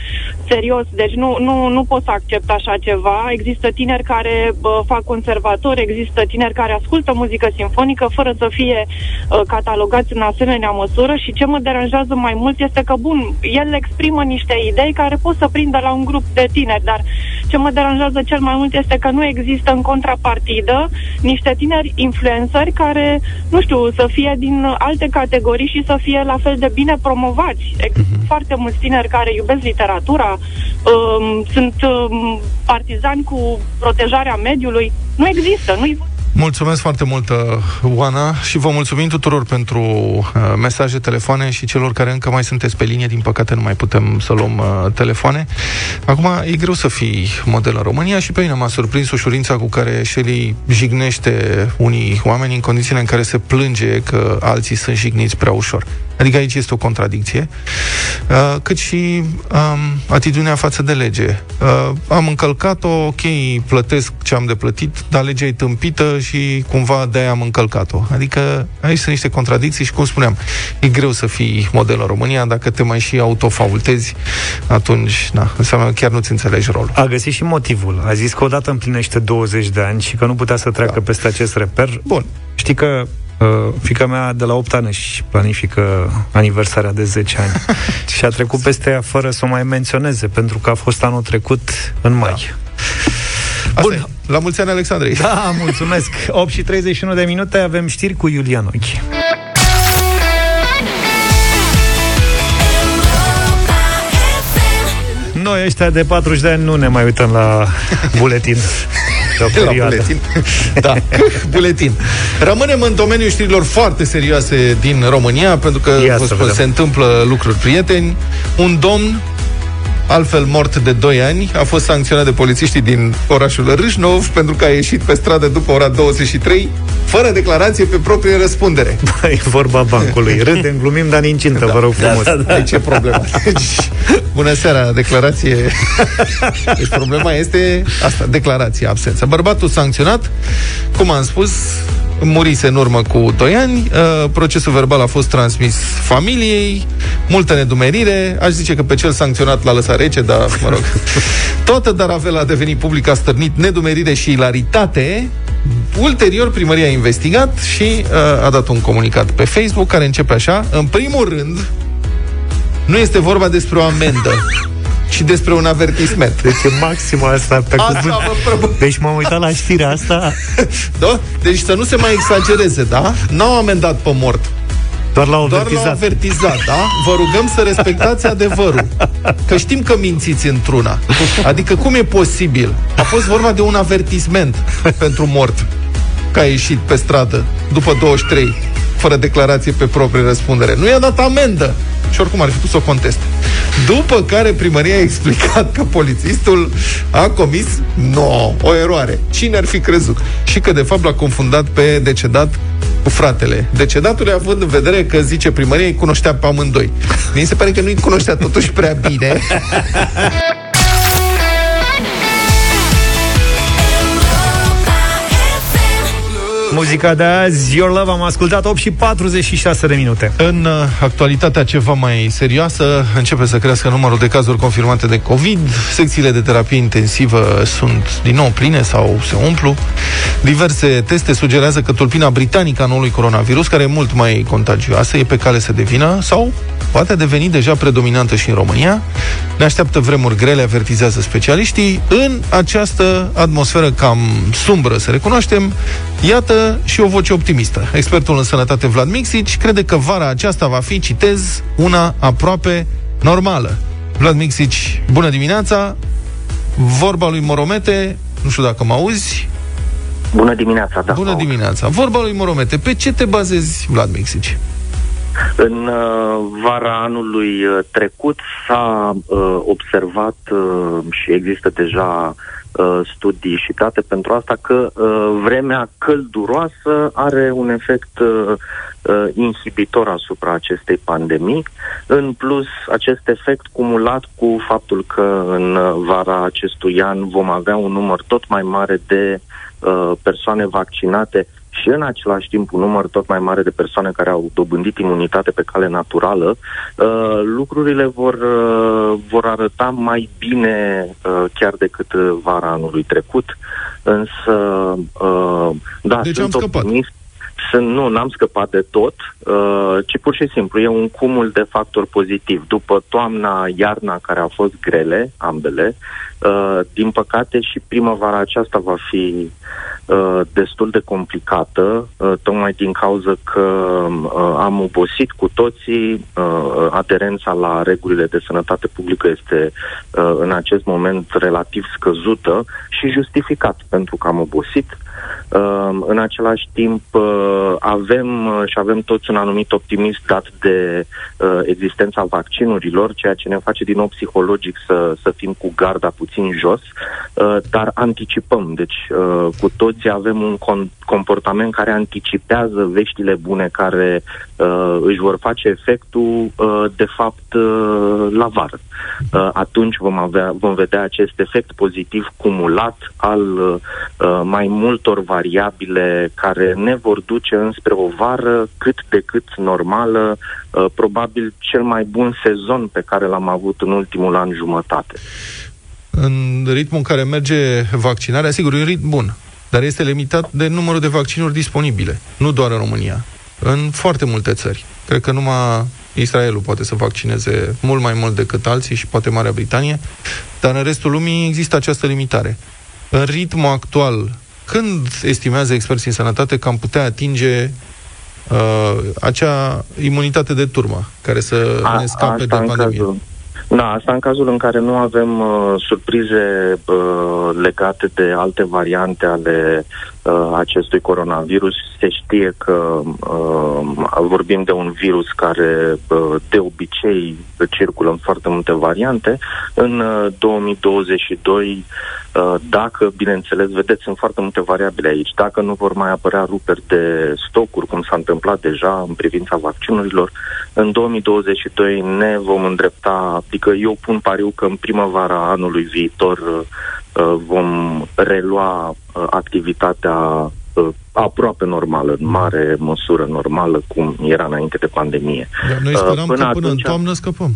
Serios, deci nu, nu, nu pot să accept așa ceva. Există tineri care bă, fac conservatori, există tineri care ascultă muzică simfonică fără să fie uh, catalogați în asemenea măsură și ce mă deranjează mai mult este că, bun, el exprimă niște idei care pot să prindă la un grup de tineri, dar ce mă deranjează cel mai mult este că nu există în contrapartidă niște tineri influenceri care, nu știu, să fie din alte categorii și să fie la fel de bine promovați. Există uh-huh. foarte mulți tineri care iubesc literatura, um, sunt um, partizani cu protejarea mediului. Nu există, nu-i Mulțumesc foarte mult, uh, Oana, și vă mulțumim tuturor pentru uh, mesaje, telefoane și celor care încă mai sunteți pe linie. Din păcate nu mai putem să luăm uh, telefoane. Acum, e greu să fii model în România și pe mine m-a surprins ușurința cu care Shelly jignește unii oameni în condițiile în care se plânge că alții sunt jigniți prea ușor. Adică aici este o contradicție, uh, cât și um, atitudinea față de lege. Uh, am încălcat-o, ok, plătesc ce am de plătit, dar legea e tâmpită și cumva de-aia am încălcat-o. Adică aici sunt niște contradicții și, cum spuneam, e greu să fii model în România, dacă te mai și autofaultezi, atunci, na, înseamnă că chiar nu-ți înțelegi rolul. A găsit și motivul. A zis că odată împlinește 20 de ani și că nu putea să treacă da. peste acest reper. Bun. Știi că Uh, fica mea de la 8 ani își planifică aniversarea de 10 ani *laughs* și a trecut peste ea fără să o mai menționeze, pentru că a fost anul trecut în mai. Da. Bun. La mulți ani, Alexandrei. Da, mulțumesc. *laughs* 8 și 31 de minute avem știri cu Iulian Ochi. Noi ăștia de 40 de ani nu ne mai uităm la *laughs* buletin de la buletin. da, *laughs* buletin. Rămânem în domeniul știrilor foarte serioase din România, pentru că Ia spun, se întâmplă lucruri prieteni. Un domn altfel mort de 2 ani, a fost sancționat de polițiștii din orașul Râșnov pentru că a ieșit pe stradă după ora 23 fără declarație pe proprie răspundere. *laughs* Bă, e vorba bancului. *laughs* Râdem, glumim, dar incintă, da, vă rog frumos. Da, da, da. Deci ce problemă? Deci, *laughs* bună seara, declarație. Deci problema este asta, declarație, absență. Bărbatul sancționat, cum am spus, murise în urmă cu 2 ani, uh, procesul verbal a fost transmis familiei, multă nedumerire, aș zice că pe cel sancționat l-a lăsat rece, dar mă rog. *laughs* Toată Daravela a devenit public, a stârnit nedumerire și ilaritate. Ulterior, primăria a investigat și uh, a dat un comunicat pe Facebook care începe așa. În primul rând, nu este vorba despre o amendă *laughs* și despre un avertisment. Deci e maximă asta pe asta cuvânt. Deci m-am uitat la știrea asta. *laughs* da? Deci să nu se mai exagereze, da? N-au amendat pe mort. Doar l-au avertizat. Doar l-au avertizat, da? Vă rugăm să respectați adevărul. Că știm că mințiți într-una. Adică cum e posibil? A fost vorba de un avertisment pentru mort că a ieșit pe stradă după 23 fără declarație pe proprie răspundere. Nu i-a dat amendă și oricum ar fi putut să o conteste. După care primăria a explicat că polițistul a comis no, o eroare. Cine ar fi crezut? Și că de fapt l-a confundat pe decedat cu fratele. Decedatului având în vedere că zice primăria îi cunoștea pe amândoi. Mi se pare că nu-i cunoștea totuși prea bine. *laughs* Muzica de azi, Your Love, am ascultat 8 și 46 de minute. În uh, actualitatea ceva mai serioasă, începe să crească numărul de cazuri confirmate de COVID, secțiile de terapie intensivă sunt din nou pline sau se umplu. Diverse teste sugerează că tulpina britanică a noului coronavirus, care e mult mai contagioasă, e pe cale să devină sau poate deveni deja predominantă și în România. Ne așteaptă vremuri grele, avertizează specialiștii. În această atmosferă cam sumbră, să recunoaștem, iată și o voce optimistă. Expertul în sănătate Vlad Mixici crede că vara aceasta va fi, citez, una aproape normală. Vlad Mixici, bună dimineața! Vorba lui Moromete, nu știu dacă mă auzi, Bună dimineața, da. Bună dimineața. Vorba lui Moromete, pe ce te bazezi, Vlad Mixici? În uh, vara anului uh, trecut s-a uh, observat uh, și există deja uh, studii și date pentru asta că uh, vremea călduroasă are un efect uh, uh, inhibitor asupra acestei pandemii. În plus, acest efect cumulat cu faptul că în uh, vara acestui an vom avea un număr tot mai mare de uh, persoane vaccinate și în același timp un număr tot mai mare de persoane care au dobândit imunitate pe cale naturală, uh, lucrurile vor, uh, vor arăta mai bine uh, chiar decât uh, vara anului trecut. Însă, uh, da, Deci sunt am scăpat. optimist. Sunt, nu, n-am scăpat de tot, uh, ci pur și simplu e un cumul de factori pozitiv. După toamna, iarna, care au fost grele, ambele, uh, din păcate și primăvara aceasta va fi uh, destul de complicată, uh, tocmai din cauza că uh, am obosit cu toții, uh, aderența la regulile de sănătate publică este uh, în acest moment relativ scăzută și justificat pentru că am obosit. Uh, în același timp uh, avem uh, și avem toți un anumit optimism dat de uh, existența vaccinurilor, ceea ce ne face din nou psihologic să, să fim cu garda puțin jos, uh, dar anticipăm. Deci uh, cu toții avem un con- comportament care anticipează veștile bune care uh, își vor face efectul uh, de fapt uh, la vară. Uh, atunci vom, avea, vom vedea acest efect pozitiv cumulat al uh, uh, mai multor variabile care ne vor duce înspre o vară cât de cât normală, uh, probabil cel mai bun sezon pe care l-am avut în ultimul an jumătate. În ritmul în care merge vaccinarea, sigur, e un ritm bun, dar este limitat de numărul de vaccinuri disponibile, nu doar în România, în foarte multe țări. Cred că numai Israelul poate să vaccineze mult mai mult decât alții și poate Marea Britanie, dar în restul lumii există această limitare. În ritmul actual, când estimează experții în sănătate că am putea atinge uh, acea imunitate de turmă care să A- ne scape de asta în pandemie? Cazul, da, asta în cazul în care nu avem uh, surprize uh, legate de alte variante ale uh, acestui coronavirus. Se știe că uh, vorbim de un virus care uh, de obicei circulă în foarte multe variante. În uh, 2022, uh, dacă, bineînțeles, vedeți, sunt foarte multe variabile aici, dacă nu vor mai apărea ruperi de stocuri, cum s-a întâmplat deja în privința vaccinurilor, în 2022 ne vom îndrepta, adică eu pun pariu că în primăvara anului viitor uh, uh, vom relua uh, activitatea uh, aproape normală, în mare măsură normală, cum era înainte de pandemie. Dar noi Uh, speram că până în atunci- toamnă scăpăm.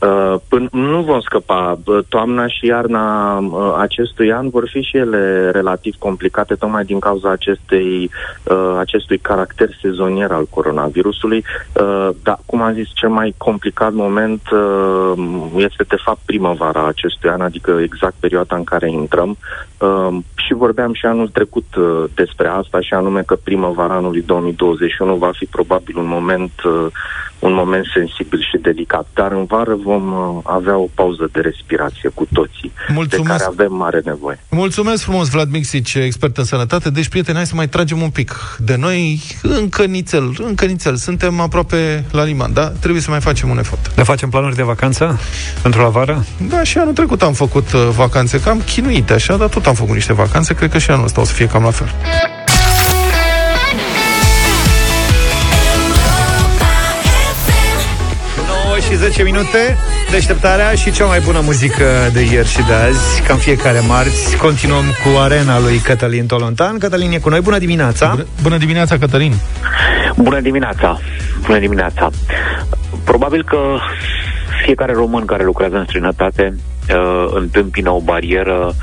Uh, până, nu vom scăpa. Uh, Toamna și iarna uh, acestui an vor fi și ele relativ complicate, tocmai din cauza acestei, uh, acestui caracter sezonier al coronavirusului. Uh, dar, cum am zis, cel mai complicat moment uh, este, de fapt, primăvara acestui an, adică exact perioada în care intrăm. Uh, și vorbeam și anul trecut uh, despre asta, și anume că primăvara anului 2021 va fi probabil un moment, uh, un moment sensibil și delicat. Dar în vară vom uh, avea o pauză de respirație cu toții, Mulțumesc. de care avem mare nevoie. Mulțumesc frumos, Vlad Mixic, expert în sănătate. Deci, prieteni, hai să mai tragem un pic de noi încă nițel, încă nițel. Suntem aproape la liman, da? Trebuie să mai facem un efort. Ne facem planuri de vacanță pentru la vară? Da, și anul trecut am făcut uh, vacanțe cam chinuite, așa, dar tot am făcut niște vacanțe. Cred că și anul ăsta o să fie cam la fel. Și 10 minute, deșteptarea și cea mai bună muzică de ieri și de azi, ca în fiecare marți. Continuăm cu arena lui Cătălin Tolontan. Cătălin e cu noi, bună dimineața! Bună, bună dimineața, Cătălin! Bună dimineața! Bună dimineața! Probabil că fiecare român care lucrează în străinătate uh, întâmpină o barieră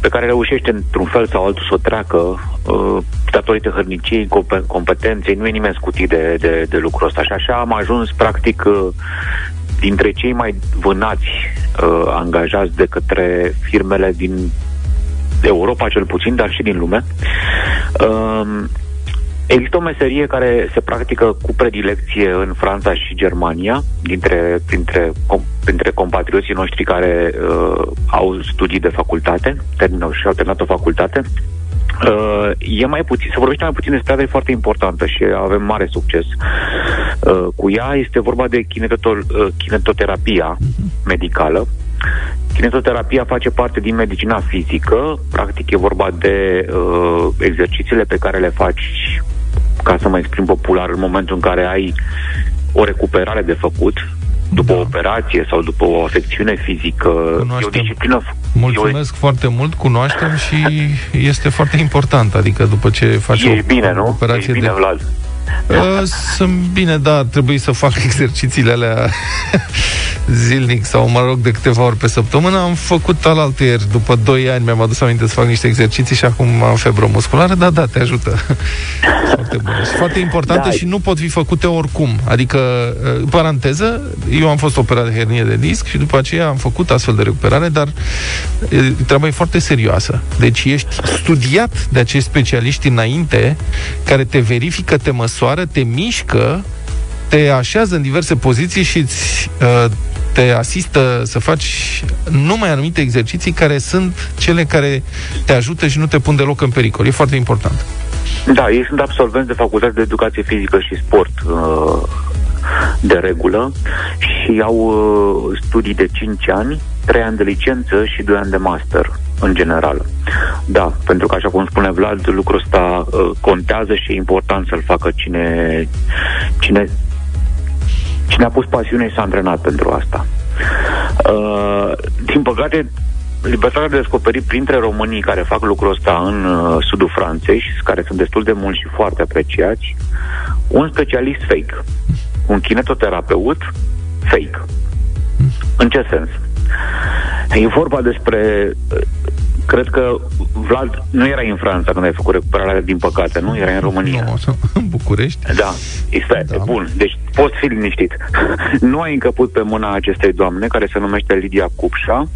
pe care reușește într-un fel sau altul să o treacă uh, datorită hărniciei, compe- competenței, nu e nimeni scutit de, de, de lucrul ăsta. Și așa am ajuns practic uh, dintre cei mai vânați uh, angajați de către firmele din Europa cel puțin, dar și din lume. Uh, Există o meserie care se practică cu predilecție în Franța și Germania, dintre, printre, com, printre compatrioții noștri care uh, au studii de facultate, termină și au terminat o facultate. Uh, e mai puțin, se vorbește mai puțin despre asta, e foarte importantă și avem mare succes uh, cu ea. Este vorba de kinetotol, uh, kinetoterapia medicală, Kinetoterapia face parte din medicina fizică, practic e vorba de uh, exercițiile pe care le faci, ca să mă exprim popular, în momentul în care ai o recuperare de făcut, după da. o operație sau după o afecțiune fizică. Cunoaștem. E o disciplină... Mulțumesc e o... foarte mult, cunoaștem și este foarte important, adică după ce faci Ești o bine, nu? operație Ești bine, de... Vlad. Uh, sunt bine, da, trebuie să fac *laughs* exercițiile alea *laughs* zilnic sau, mă rog, de câteva ori pe săptămână. Am făcut alaltăieri, după 2 ani mi-am adus aminte să fac niște exerciții și acum am febră musculară, da, da, te ajută. *laughs* foarte bune. Și foarte importante da. și nu pot fi făcute oricum. Adică, uh, paranteză, eu am fost operat de hernie de disc și după aceea am făcut astfel de recuperare, dar uh, treaba e foarte serioasă. Deci ești studiat de acești specialiști înainte care te verifică, te măsoară, te mișcă te așează în diverse poziții și îți, uh, te asistă să faci numai anumite exerciții care sunt cele care te ajută și nu te pun deloc în pericol. E foarte important. Da, ei sunt absolvenți de facultate de educație fizică și sport uh, de regulă și au uh, studii de 5 ani, 3 ani de licență și 2 ani de master în general. Da, pentru că, așa cum spune Vlad, lucrul ăsta uh, contează și e important să-l facă cine, cine Cine a pus pasiune și s-a antrenat pentru asta. Uh, din păcate, libertatea de descoperit printre românii care fac lucrul ăsta în uh, sudul Franței și care sunt destul de mulți și foarte apreciați, un specialist fake, un kinetoterapeut fake. În ce sens? E vorba despre uh, Cred că, Vlad, nu era în Franța când ai făcut recuperarea, din păcate, nu? Era în România. Nu, în București. Da, este da. bun. Deci poți fi liniștit. *laughs* nu ai încăput pe mâna acestei doamne, care se numește Lidia Cupșa,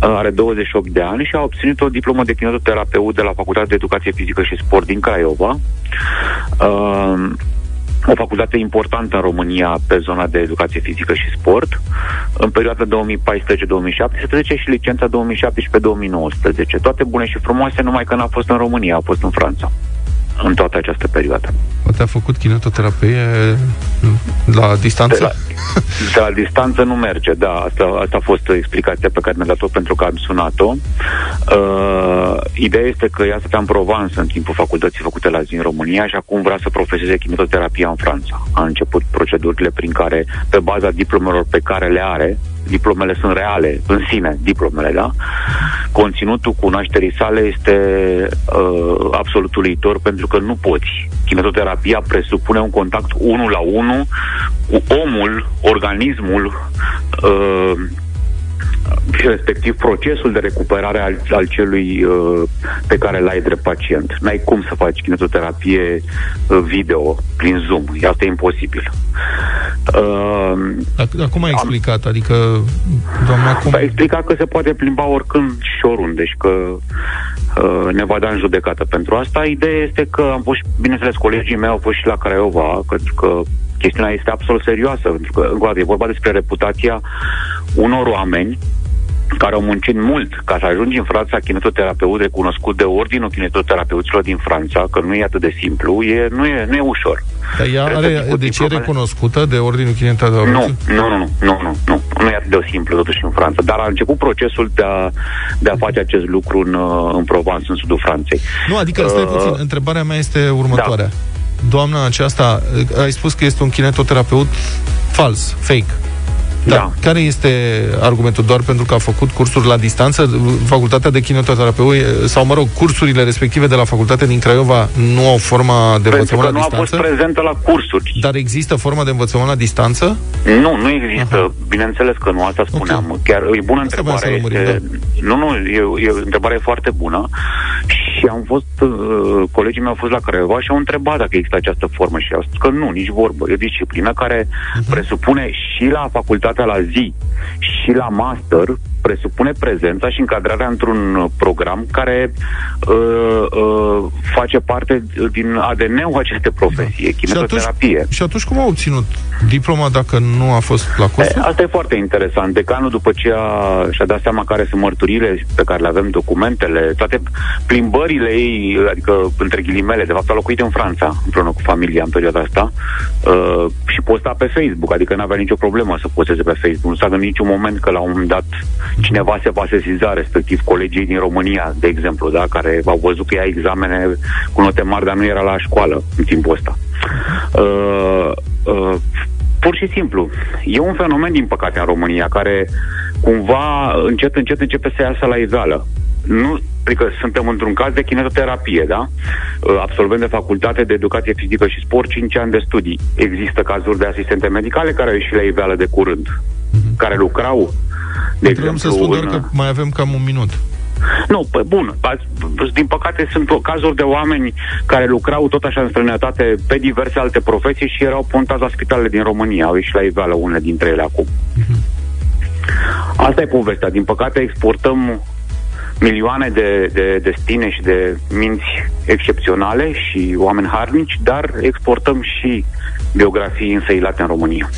are 28 de ani și a obținut o diplomă de kinetoterapeut de la Facultatea de Educație Fizică și Sport din Craiova. Uh, o facultate importantă în România pe zona de educație fizică și sport, în perioada 2014-2017 și licența 2017-2019. Toate bune și frumoase, numai că n-a fost în România, a fost în Franța în toată această perioadă. Poate a făcut kinetoterapie la distanță? De la, de *laughs* la distanță nu merge, da. Asta, asta a fost explicația pe care mi-a dat-o pentru că am sunat-o. Uh, ideea este că ea stătea în Provence în timpul facultății făcute la zi în România și acum vrea să profeseze kinetoterapia în Franța. A început procedurile prin care, pe baza diplomelor pe care le are, diplomele sunt reale în sine, diplomele, da? Conținutul cunoașterii sale este uh, absolut uluitor pentru că nu poți. Kinetoterapia presupune un contact unul la unul cu omul, organismul, uh, și respectiv procesul de recuperare al, al celui uh, pe care l-ai drept pacient. N-ai cum să faci kinetoterapie uh, video prin Zoom. Asta e imposibil. Uh, Dar cum ai explicat? Am, adică, doamna, cum... A explicat că se poate plimba oricând și oriunde și că uh, ne va da în judecată pentru asta. Ideea este că am fost, bineînțeles, colegii mei au fost și la Craiova, pentru că chestiunea este absolut serioasă, pentru că, încă o dată, e vorba despre reputația unor oameni care au muncit mult ca să ajungi în Franța kinetoterapeut recunoscut de Ordinul Kinetoterapeuților din Franța, că nu e atât de simplu, e, nu, e, nu e ușor. Dar ea are, de ce e recunoscută de Ordinul Kinetoterapeuților? Nu, nu, nu, nu, nu, nu, nu e atât de simplu totuși în Franța, dar a început procesul de a, de a face acest lucru în, în Provence, în sudul Franței. Nu, adică, stai uh, puțin, întrebarea mea este următoarea. Da doamna aceasta, ai spus că este un kinetoterapeut fals, fake. Da. da. Care este argumentul? Doar pentru că a făcut cursuri la distanță? Facultatea de kinetoterapeut sau, mă rog, cursurile respective de la facultatea din Craiova nu au forma de învățământ la nu distanță? nu a fost prezentă la cursuri. Dar există forma de învățământ la distanță? Nu, nu există. Aha. Bineînțeles că nu, asta spuneam. Okay. Chiar e bună asta întrebare. Este... Da. Nu, nu, e, e o întrebare foarte bună. Și am fost, uh, colegii mei au fost la Craiova și au întrebat dacă există această formă și au spus că nu, nici vorbă. E o disciplină care uh-huh. presupune și la facultate facultatea la zi și la master presupune prezența și încadrarea într-un uh, program care uh, uh, face parte din ADN-ul acestei profesii, da. chimioterapie. Și atunci cum a obținut diploma dacă nu a fost la cursuri? Asta e foarte interesant. Decanul, după ce a, și-a dat seama care sunt mărturile pe care le avem, documentele, toate plimbările ei, adică între ghilimele, de fapt a locuit în Franța, împreună cu familia în perioada asta, uh, și posta pe Facebook, adică nu avea nicio problemă să posteze pe Facebook. Nu s-a gândit niciun moment că la un moment dat cineva se va sesiza, respectiv colegii din România, de exemplu, da, care au văzut că ia examene cu note mari, dar nu era la școală în timpul ăsta. Uh, uh, pur și simplu. E un fenomen, din păcate, în România, care cumva încet, încet începe să iasă la iveală. Nu, adică suntem într-un caz de kinetoterapie, da? Uh, absolvent de facultate de educație fizică și sport, 5 ani de studii. Există cazuri de asistente medicale care au ieșit la iveală de curând, mm-hmm. care lucrau, de Vreau exemplu... să spun doar în... că mai avem cam un minut. Nu, păi bun. Din păcate sunt cazuri de oameni care lucrau tot așa în străinătate pe diverse alte profesii și erau puntați la spitalele din România. Au ieșit la iveală unele dintre ele acum. Asta e povestea. Din păcate exportăm milioane de, de destine și de minți excepționale și oameni harnici, dar exportăm și biografii însăilate în România.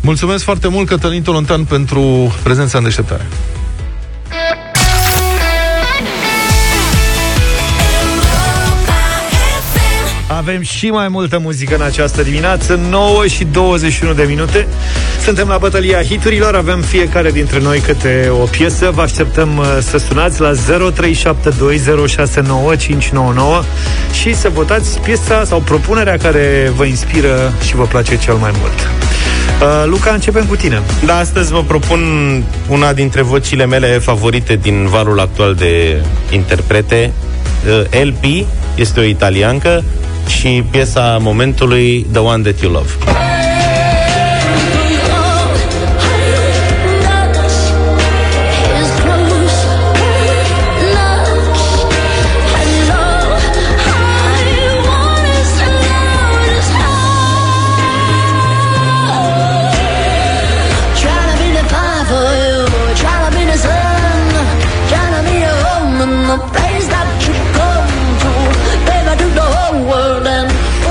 Mulțumesc foarte mult, Cătălin Tolontan, pentru prezența în deșteptare. Avem și mai multă muzică în această dimineață 9 și 21 de minute. Suntem la bătălia hiturilor Avem fiecare dintre noi câte o piesă. Vă așteptăm uh, să sunați la 0372069599 Și să votați piesa sau propunerea care vă inspiră și vă place cel mai mult. Uh, Luca, începem cu tine. Da, astăzi vă propun una dintre vocile mele favorite din valul actual de interprete. Uh, LP, este o italiancă și piesa momentului The One That You Love.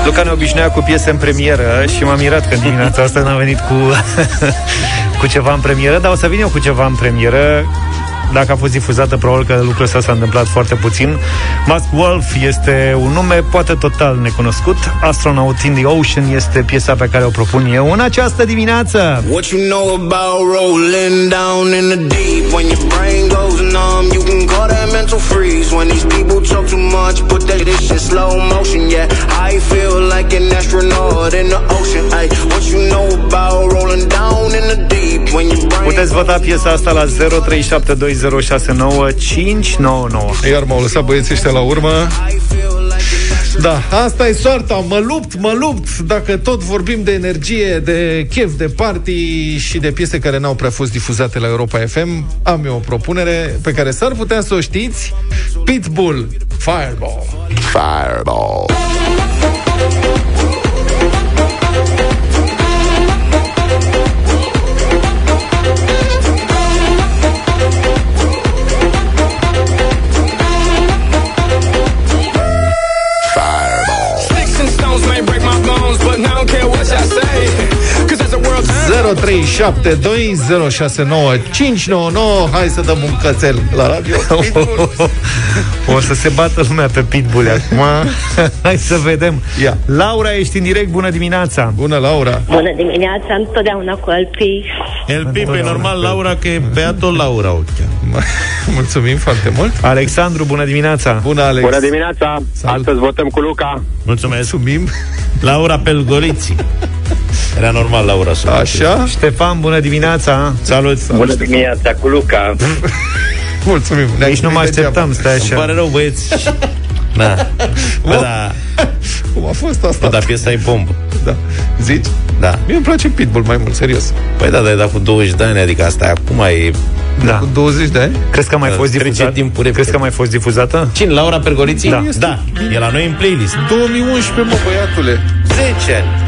Luca ne obișnuia cu piese în premieră și m-am mirat că în dimineața asta n-a venit cu, *laughs* cu ceva în premieră, dar o să vin eu cu ceva în premieră. Dacă a fost difuzată, probabil că lucrul ăsta s-a întâmplat foarte puțin. Musk Wolf este un nume poate total necunoscut. Astronaut in the Ocean este piesa pe care o propun eu în această dimineață. What you know about rolling down in the deep When your brain goes numb You can call that mental freeze When these people talk too much Put that shit in slow motion Yeah, I feel like an astronaut in the ocean Ay, What you know about rolling down in the deep When your brain Puteți vota piesa asta la 0372069599. Iar m-au lăsat băieții ăștia la urmă. Da, asta e soarta, mă lupt, mă lupt. Dacă tot vorbim de energie, de chef, de party Și de piese care n-au prea fost difuzate la Europa FM Am eu o propunere pe care s-ar putea să o știți. Pitbull, Fireball. Fireball 0372069599 Hai să dăm un cățel la radio *laughs* O să se bată lumea pe pitbull acum *laughs* Hai să vedem Ia. Laura, ești în direct, bună dimineața Bună, Laura Bună dimineața, întotdeauna cu LP. LP, pe normal, Laura, că e beatul Laura o cheamă. *laughs* Mulțumim foarte mult Alexandru, bună dimineața Bună, Alex Bună dimineața! Salut. Astăzi votăm cu Luca. Mulțumesc. Mulțumim Laura Pelgoriții. Era normal, Laura. să Așa? Ștefan, bună dimineața Salut. Bună dimineața cu Luca. *laughs* Mulțumim Nici nu mă așteptam, stai Îmi așa pare rău, băieți. *laughs* Da. Bă, da. Cum a fost asta? Bă, dar piesa e bombă. Da. Zici? Da. Mie îmi place Pitbull mai mult, serios Păi da, dar e dat cu 20 de ani, adică asta e acum e... Da. Cu 20 de ani? Crezi că a mai Da, fost trece difuzat? timpul repede. Crezi că a mai fost difuzată? Cine? Laura Pergoliții? Da. Da. E la noi în playlist. 2011, mă, băiatule 10 ani.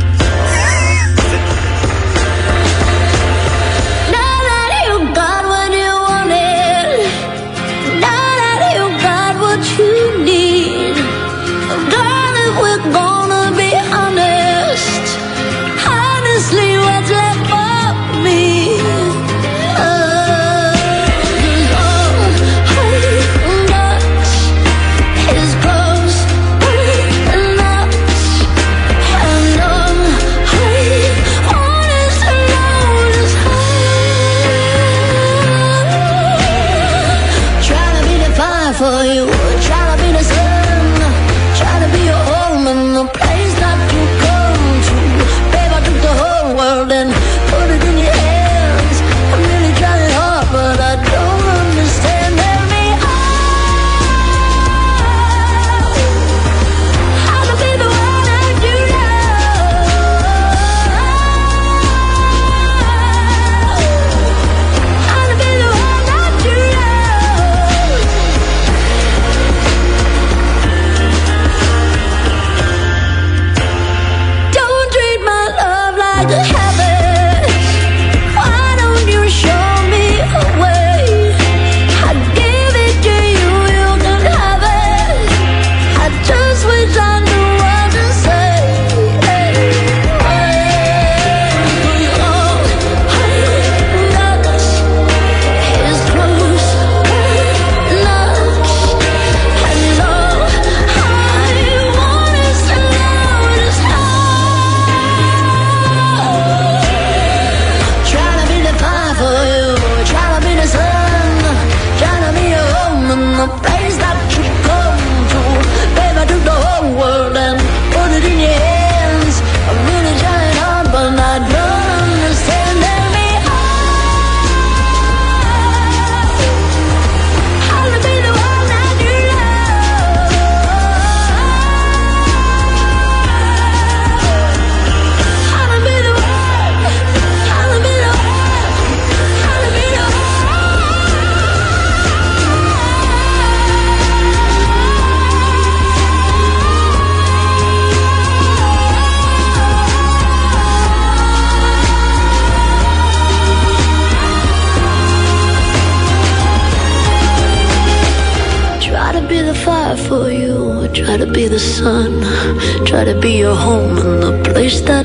stop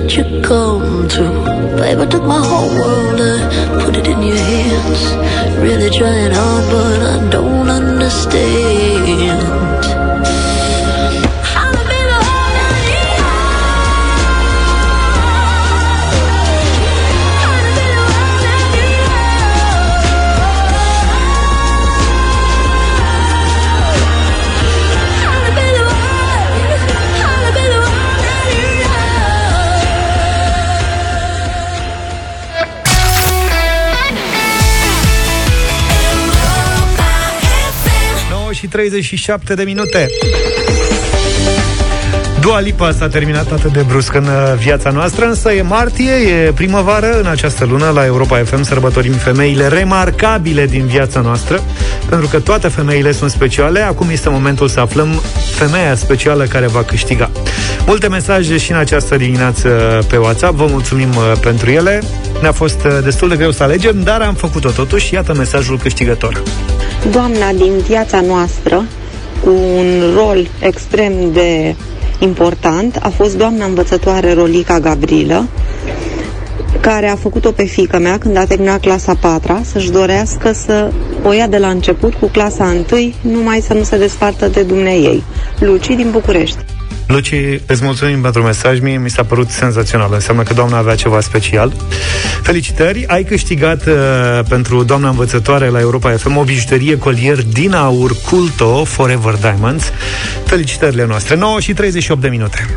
you come to. 37 de minute. Dua Lipa s-a terminat atât de brusc în uh, viața noastră, însă e martie, e primăvară în această lună la Europa FM, sărbătorim femeile remarcabile din viața noastră, pentru că toate femeile sunt speciale, acum este momentul să aflăm femeia specială care va câștiga. Multe mesaje și în această dimineață pe WhatsApp, vă mulțumim uh, pentru ele. Ne-a fost uh, destul de greu să alegem, dar am făcut-o totuși. Iată mesajul câștigător. doamna din viața noastră cu un rol extrem de important a fost doamna învățătoare Rolica Gabrilă, care a făcut-o pe fică mea când a terminat clasa 4 să-și dorească să o ia de la început cu clasa 1, numai să nu se despartă de dumneiei. Luci din București. Luci, îți mulțumim pentru mesaj, mie mi s-a părut senzațional. Înseamnă că doamna avea ceva special. Felicitări, ai câștigat uh, pentru doamna învățătoare la Europa FM o bijuterie colier din aur Culto Forever Diamonds. Felicitările noastre. 9 și 38 de minute.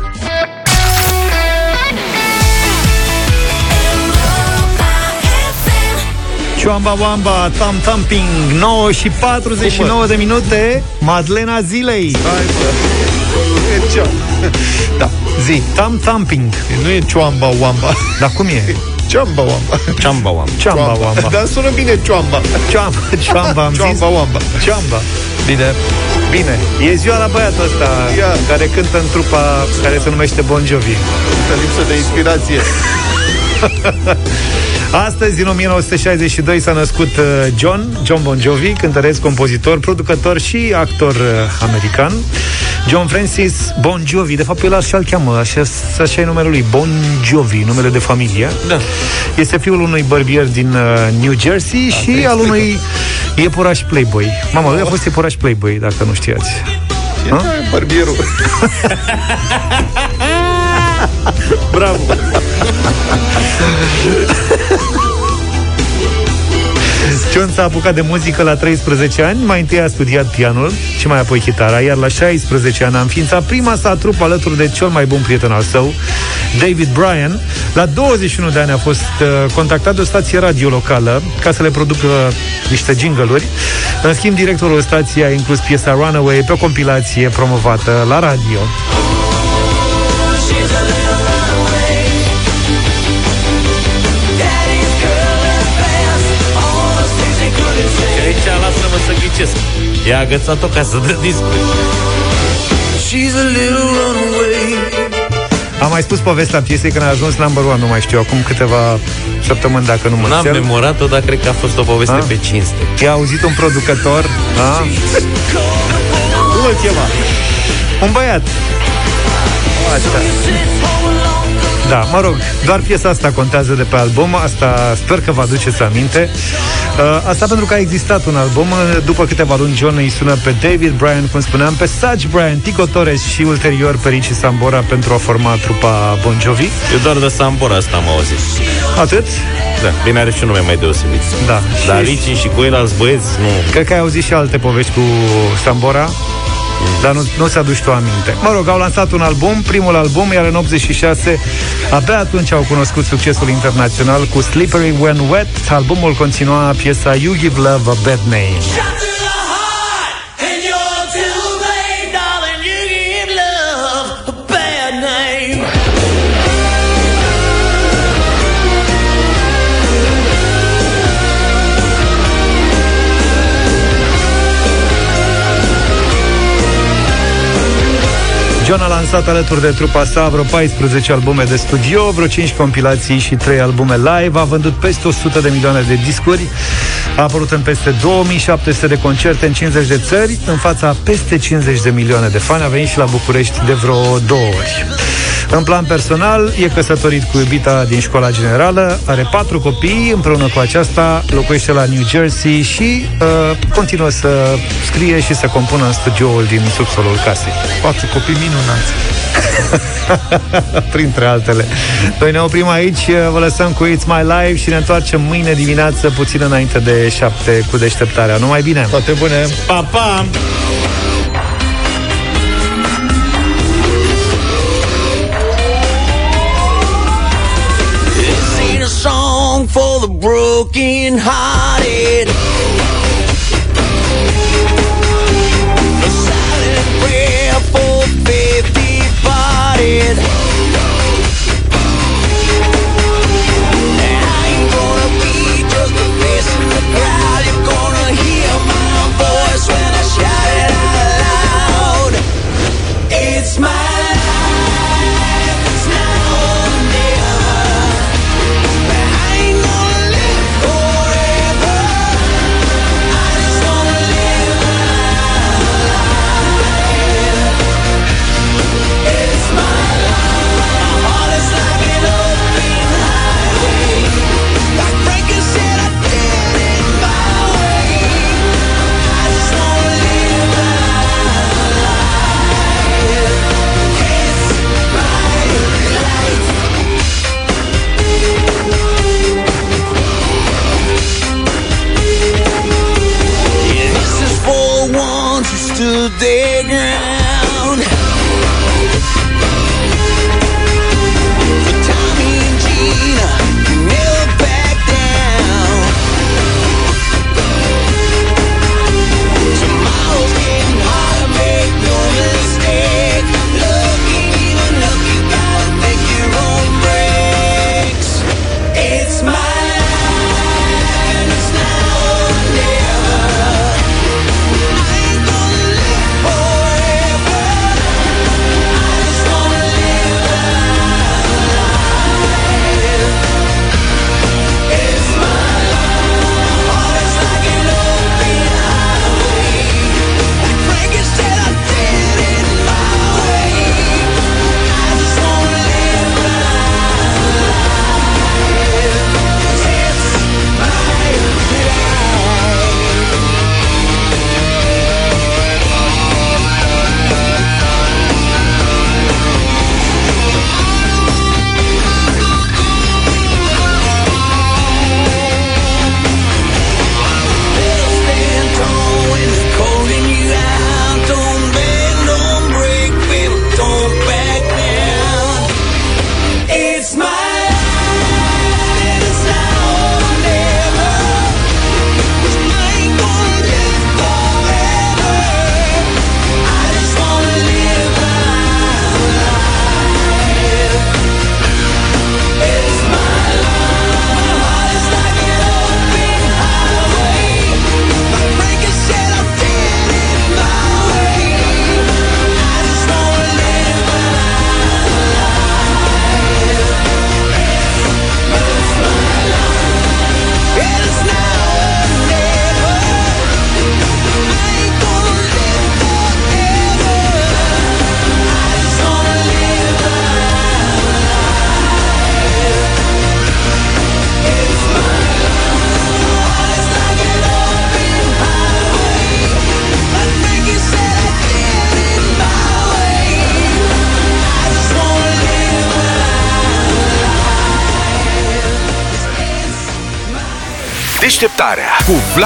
Chuamba Wamba, Tam Tamping 9 și 49 de minute Madlena zilei Hai, bă. E ce? Da, zi. Tam Tamping Nu e Chuamba Wamba. Dar cum e? Ciamba Wamba. Ciamba Wamba. Ciamba Wamba Dar sună bine Ciamba. Ciamba, ciamba am zis Ciamba Wamba. Ciamba Bine. Bine, e ziua la băiatul ăsta Ia. Care cântă în trupa care se numește Bon Jovi Că lipsă de inspirație. *laughs* Astăzi, din 1962, s-a născut uh, John, John Bon Jovi, cântăresc, compozitor, producător și actor uh, american. John Francis Bon Jovi, de fapt el așa îl cheamă, așa, așa e numele lui, Bon Jovi, numele de familie. Da. Este fiul unui bărbier din uh, New Jersey și al unui iepuraș playboy. Mama, lui a fost iepuraș playboy, dacă nu știați. Ha? Barbierul. *laughs* Bravo! *laughs* John s-a apucat de muzică la 13 ani, mai întâi a studiat pianul și mai apoi chitara, iar la 16 ani a înființat prima sa trupă alături de cel mai bun prieten al său, David Bryan. La 21 de ani a fost uh, contactat de o stație radio locală ca să le producă niște jingle-uri. În schimb, directorul stației a inclus piesa Runaway pe o compilație promovată la radio. Lasă-mă să ghicesc. I-a agățat-o ca să dă discuri. She's a little runaway. Am mai spus povestea piesei când a ajuns number one, nu mai știu, acum câteva săptămâni, dacă nu mă N-am înșel. memorat-o, dar cred că a fost o poveste A? pe cinste. I-a auzit un producător a? Cum îl chema? Un băiat Așa. Da, mă rog, doar piesa asta contează de pe album Asta sper că vă aduceți aminte Uh, Asta pentru că a existat un album uh, După câteva luni John îi sună pe David Bryan Cum spuneam, pe Saj Bryan, Tico Torres Și ulterior pe Richie Sambora Pentru a forma trupa Bon Jovi Eu doar de Sambora asta am auzit. Atât? Da, bine are și un nume mai deosebit. Da. Dar Și- Ricci și cu el alți băieți, nu. Cred că ai auzit și alte povești cu Sambora dar nu, nu ți aduci tu aminte. Mă rog, au lansat un album, primul album, iar în 86 abia atunci au cunoscut succesul internațional cu Slippery When Wet. Albumul continua piesa You Give Love a Bad Name. John a lansat alături de trupa sa vreo 14 albume de studio, vreo 5 compilații și 3 albume live, a vândut peste 100 de milioane de discuri, a apărut în peste 2700 de concerte în 50 de țări, în fața peste 50 de milioane de fani, a venit și la București de vreo două ori. În plan personal, e căsătorit cu iubita din școala generală, are patru copii, împreună cu aceasta locuiește la New Jersey și uh, continuă să scrie și să compună în studioul din subsolul casei. Patru copii minunați. *laughs* Printre altele. Noi ne oprim aici, vă lăsăm cu It's My Life și ne întoarcem mâine dimineață, puțin înainte de șapte cu deșteptarea. Numai bine! Toate bune! Pa, pa! Broken hearted.